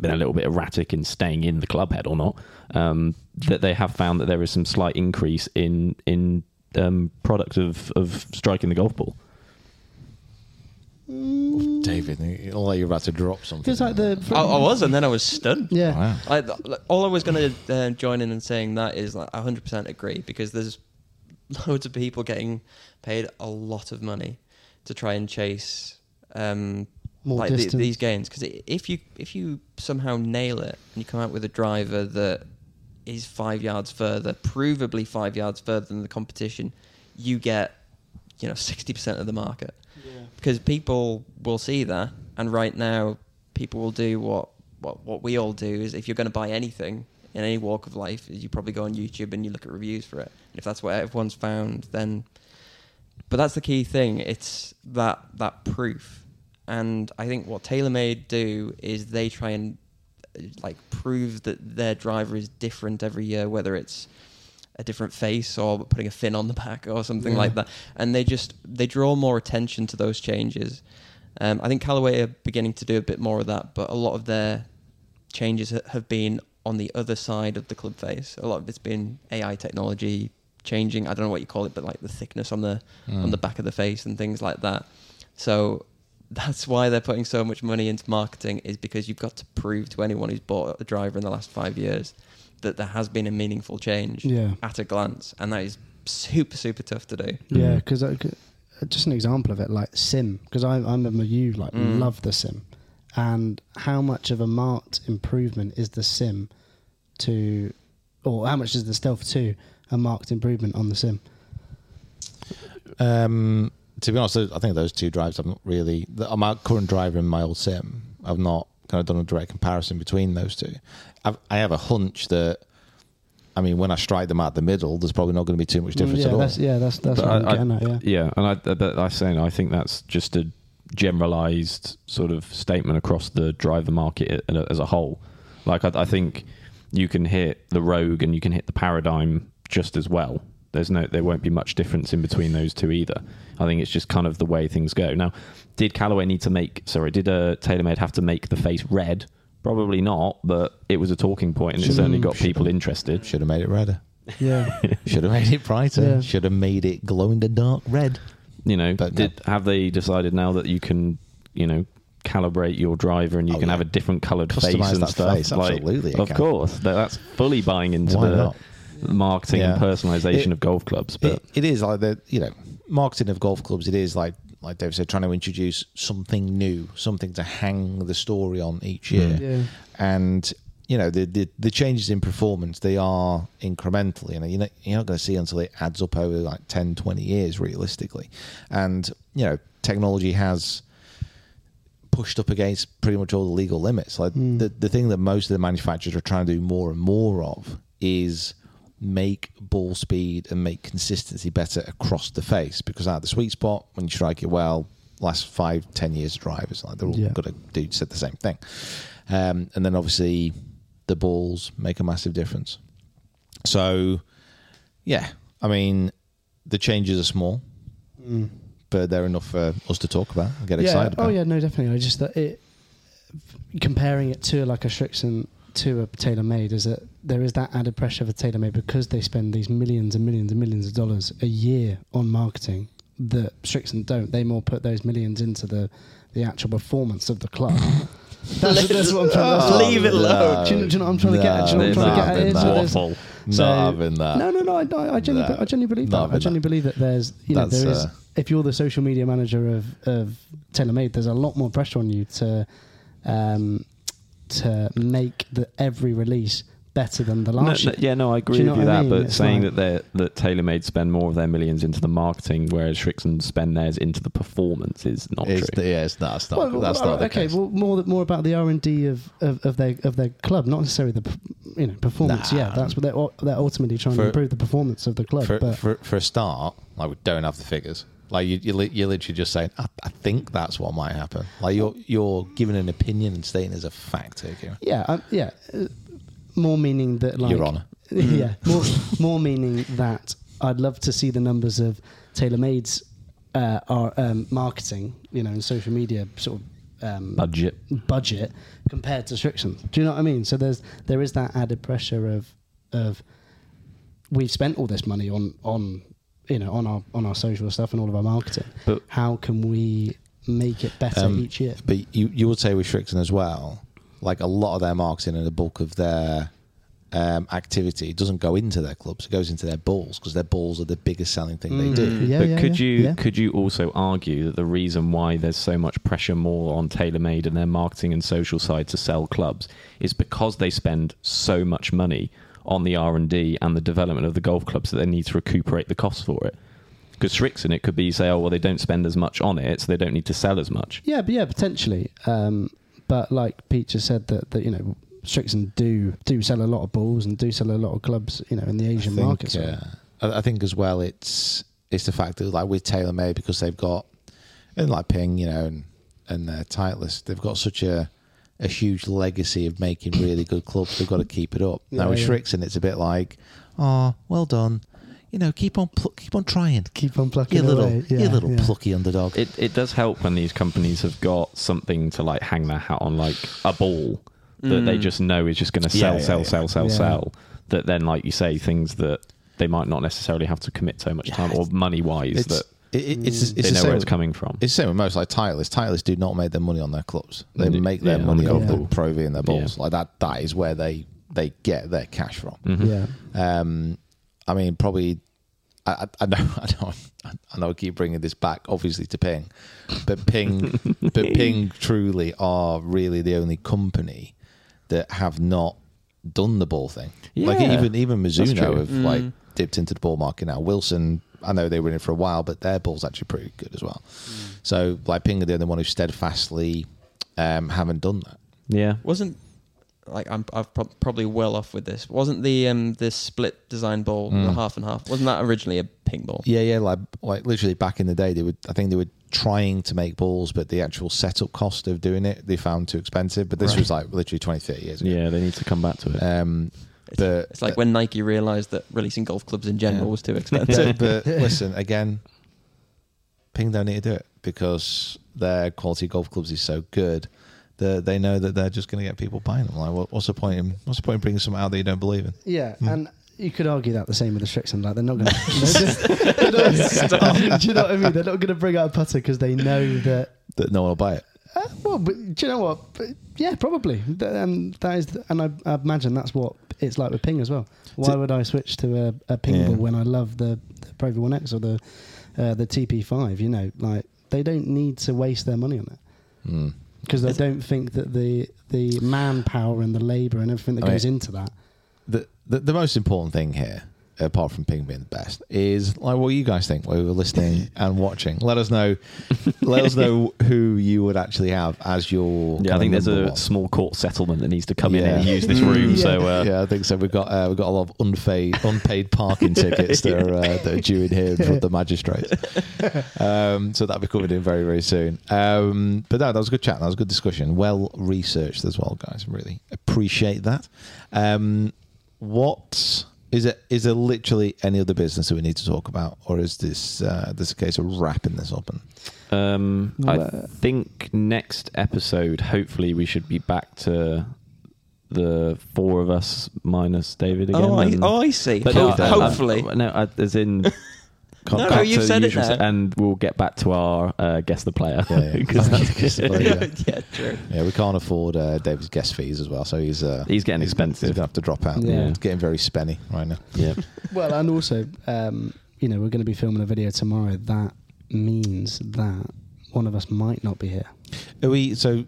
been a little bit erratic in staying in the club head or not, um, that they have found that there is some slight increase in in um, product of, of striking the golf ball. David, you look like you're about to drop something. Because like the I, I was, and then I was stunned. yeah. Wow. I, like, all I was going to uh, join in and saying that is like 100% agree because there's loads of people getting paid a lot of money to try and chase um, More like the, these gains. Because if you if you somehow nail it and you come out with a driver that is five yards further, provably five yards further than the competition, you get you know 60% of the market. Because people will see that and right now people will do what what, what we all do is if you're going to buy anything in any walk of life is you probably go on youtube and you look at reviews for it. And if that's what everyone's found then but that's the key thing. It's that that proof and i think what TaylorMade do is they try and like prove that their driver is different every year whether it's a different face or putting a fin on the back or something like that. And they just they draw more attention to those changes. Um, I think Callaway are beginning to do a bit more of that, but a lot of their changes have been on the other side of the club face. A lot of it's been AI technology changing. I don't know what you call it, but like the thickness on the on the back of the face and things like that. So that's why they're putting so much money into marketing is because you've got to prove to anyone who's bought a driver in the last five years that there has been a meaningful change Yeah. at a glance, and that is super super tough to do. Yeah, because just an example of it, like Sim, because I, I remember you like Mm. love the Sim, and how much of a marked improvement is the Sim to, or how much is the Stealth Two a marked improvement on the Sim? Um, to be honest, I think those two drives I've not really. the- My current driver and my old sim, I've not kind of done a direct comparison between those two. I've, I have a hunch that, I mean, when I strike them out the middle, there's probably not going to be too much difference yeah, at all. that's yeah, that's that's But what I'm getting I- at. Yeah, and I, but I saying I think that's just a generalized sort of statement across the driver market as a whole. Like I, I think you can hit the Rogue and you can hit the Paradigm just as well. There's no, there won't be much difference in between those two either. I think it's just kind of the way things go. Now, did Callaway need to make? Sorry, did uh, TaylorMade have to make the face red? Probably not, but it was a talking point and it certainly got people interested. Should have made it redder. yeah. Should have made it brighter. Yeah. Should have made it glow in the dark red. you know, But did have they decided now that you can, you know, calibrate your driver and you Oh, can yeah. have a different coloured face and that stuff? face, absolutely you of course, that's fully buying into Why the not? Marketing and Yeah. personalisation It- of golf clubs. But It, it is like the you know marketing of golf clubs. It is like like David said, trying to introduce something new, something to hang the story on each year. Mm. Yeah. And you know the, the the changes in performance they are incremental. You know you're not, you're not going to see until it adds up over like 10, 20 years realistically. And you know technology has pushed up against pretty much all the legal limits. Like mm. the the thing that most of the manufacturers are trying to do more and more of is make ball speed and make consistency better across the face because at the sweet spot when you strike it well last five ten years of drivers like they're all Yeah. to do said the same thing um, and then obviously the balls make a massive difference so yeah i mean the changes are small but they're enough for us to talk about and get yeah. excited about Oh yeah, no, definitely. I just that it comparing it to like a Srixon to a TaylorMade is that there is that added pressure for TaylorMade because they spend these millions and millions and millions of dollars a year on marketing that Srixon don't. They more put those millions into the the actual performance of the club. That's, that's what I'm trying. That's what, Leave it alone. Do you, know- do you know what I'm trying to get at? Do you know what I'm trying to get at? no, Is that no. there's- awful. so- not having that No, no, no. I, I, I, genuinely, No. I genuinely believe that. I having genuinely that. believe that there's, you know, That's, there is. uh, if you're the social media manager of of TaylorMade, there's a lot more pressure on you to um, to make the every release better than the last no, year. yeah, no, I agree Do you with you what I that, mean? but It's saying like- that they that TaylorMade spend more of their millions into the marketing, whereas Srixon spend theirs into the performance, is not It's, true. yeah, it's, that's not. Well, that's well, not the okay. case. Well, more more about the R and D of, of, of their of their club, not necessarily the you know performance. Nah. Yeah, that's what they're they're ultimately trying For- to improve the performance of the club. for, but for for a start, like we don't have the figures. Like you, you, you're literally just saying, I, I think that's what might happen. Like you're you're giving an opinion and stating as a fact here. Yeah, um, yeah, uh, more meaning that like Your Honour. yeah, more more meaning that I'd love to see the numbers of TaylorMade's uh, our, um, marketing, you know, and social media sort of um, Budget. budget compared to Srixon. Do you know what I mean? So there's there is that added pressure of of we've spent all this money on on you know on our on our social stuff and all of our marketing. But- how can we make it better Um, each year? But you you would say with Srixon as well, like a lot of their marketing and the bulk of their um, activity doesn't go into their clubs; it goes into their balls because their balls are the biggest selling thing they do. Yeah, but yeah, could yeah, you yeah. could you also argue that the reason why there's so much pressure more on TaylorMade and their marketing and social side to sell clubs is because they spend so much money on the R and D and the development of the golf clubs that they need to recuperate the costs for it. Because Srixon, it could be say, oh well, they don't spend as much on it, so they don't need to sell as much. Yeah, but yeah, potentially. Um, but like Pete just said that that you know Srixon do do sell a lot of balls and do sell a lot of clubs, you know, in the Asian I think, market. so- uh, I, think as well, it's it's the fact that like with TaylorMade because they've got and like Ping, you know, and and their Titleist, they've got such a a huge legacy of making really good clubs. They've got to keep it up. now with yeah. Srixon, it's a bit like, oh, well done. You know, keep on pl- keep on trying. Keep on plucking You little, away. you Yeah, little yeah. plucky underdog. It it does help when these companies have got something to like hang their hat on, like a ball that they just know is just going to sell, Yeah, yeah, sell, yeah. sell, sell, Yeah. sell. That then, like you say, things that they might not necessarily have to commit so much time or money wise It's that it, it- it's, it's they the know same where it's coming from. It's the same with most like Titleist. Titleist do not make their money on their clubs. They Mm, make their yeah, money off golf the ball. Pro V and their balls. Yeah. Like that. That is where they they get their cash from. Yeah. Um, I mean, probably. I, I, I know. I know. I know. I keep bringing this back, obviously, to Ping, but Ping, but Ping truly are really the only company that have not done the ball thing. Like even even Mizuno true. have like dipped into the ball market now. Wilson, I know they were in it for a while, but their ball's actually pretty good as well. So like Ping are the only one who steadfastly um, haven't done that. yeah, Wasn't like I'm I've prob- probably well off with this. Wasn't the um this split design ball the half and half? Wasn't that originally a ping ball? Yeah, yeah, like like literally back in the day, they would. I think they were trying to make balls, but the actual setup cost of doing it they found too expensive. But this Right. was like literally 20, 30 years ago. yeah, they need to come back to it. Um, It's, but it's like when Nike realized that releasing golf clubs in general Yeah. was too but, expensive. but listen again, Ping don't need to do it because their quality golf clubs is so good that they know that they're just going to get people buying them. Like, what, what's the point? In, what's the point in bringing something out that you don't believe in? Yeah, and you could argue that the same with the Srixon. Like they're not going to. do you know what I mean? They're not going to bring out a putter because they know that. That no one will buy it. Uh, well, but do you know what? But yeah, probably. And that is, and I, I imagine that's what it's like with Ping as well. Why To- would I switch to a, a Ping Yeah. ball when I love the, the Pro V1 X or the uh, the TP5? You know, like they don't need to waste their money on it Mm. Because they don't think that the the manpower and the labour and everything that I goes mean- into that. the, the the most important thing here, apart from Ping being the best, is like what you guys think while we were listening and watching. Let us know. let us know who you would actually have as your. yeah, I think there's a one. small court settlement that needs to come in Yeah. and use this room. Yeah. So uh, yeah, I think so. We've got uh, we've got a lot of unpaid unpaid parking tickets that are uh, that are due in here in front of the magistrates. Um, so that'll be coming in very very soon. Um, but no, that was a good chat. That was a good discussion. Well researched as well, guys. Really appreciate that. Um, what is it? Is there literally any other business that we need to talk about, or is this uh, this a case of wrapping this up? And Um, I think next episode, hopefully, we should be back to the four of us minus David again. oh, I, and- oh, I see. But Ho- no, uh, hopefully. uh, no, uh, as in. No, back no, to you've said it usual now. and we'll get back to our uh, guess the player. Yeah, yeah. 'Cause that's- Guess the player. yeah, yeah, true. yeah, we can't afford uh, David's guest fees as well, so he's uh, He's getting He's expensive. He's gonna have to drop out. Yeah. It's getting very spenny right now. yeah. Well, and also, um, you know, we're going to be filming a video tomorrow. That means that one of us might not be here. Are we? So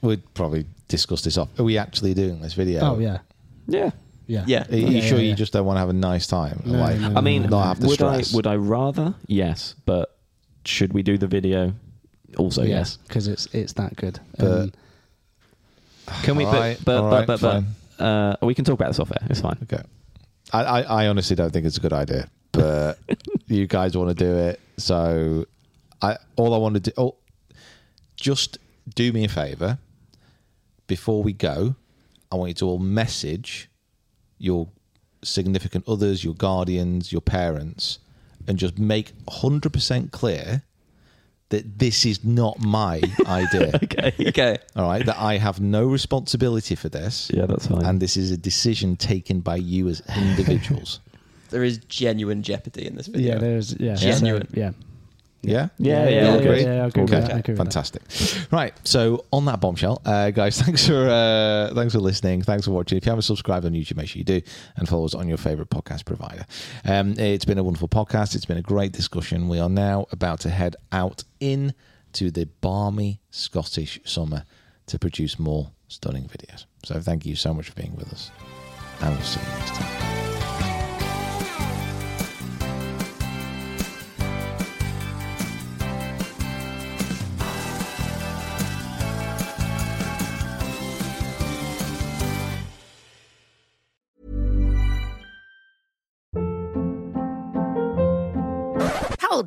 we'd probably discuss this off. Are we actually doing this video? Oh yeah, Yeah. Yeah. Yeah. Are you Yeah, sure yeah, you yeah. just don't want to have a nice time? No, like, no, I mean, not have the would stress. I would I rather? Yes, but should we do the video? Also, yes. because it's it's that good. But- Um, Can we? Alright, but but alright, but but, but uh, we can talk about this off air. It's fine. Okay. I, I, I honestly don't think it's a good idea, but you guys want to do it. So I all I want to do, oh, just do me a favor. Before we go, I want you to all message your significant others, your guardians, your parents, and just make 100% clear that this is not my idea. Okay. Okay. All right, that I have no responsibility for this. Yeah, that's fine. And this is a decision taken by you as individuals. There is genuine jeopardy in this video. yeah, there's yeah, Genuine. so, yeah. Yeah? Yeah, yeah, yeah, all yeah, yeah, agree with okay. that, agree. Fantastic. Right. So on that bombshell, uh, guys, thanks for uh, thanks for listening. Thanks for watching. If you haven't subscribed on YouTube, make sure you do and follow us on your favorite podcast provider. Um, it's been a wonderful podcast. It's been a great discussion. We are now about to head out in to the balmy Scottish summer to produce more stunning videos. So thank you so much for being with us, and we'll see you next time.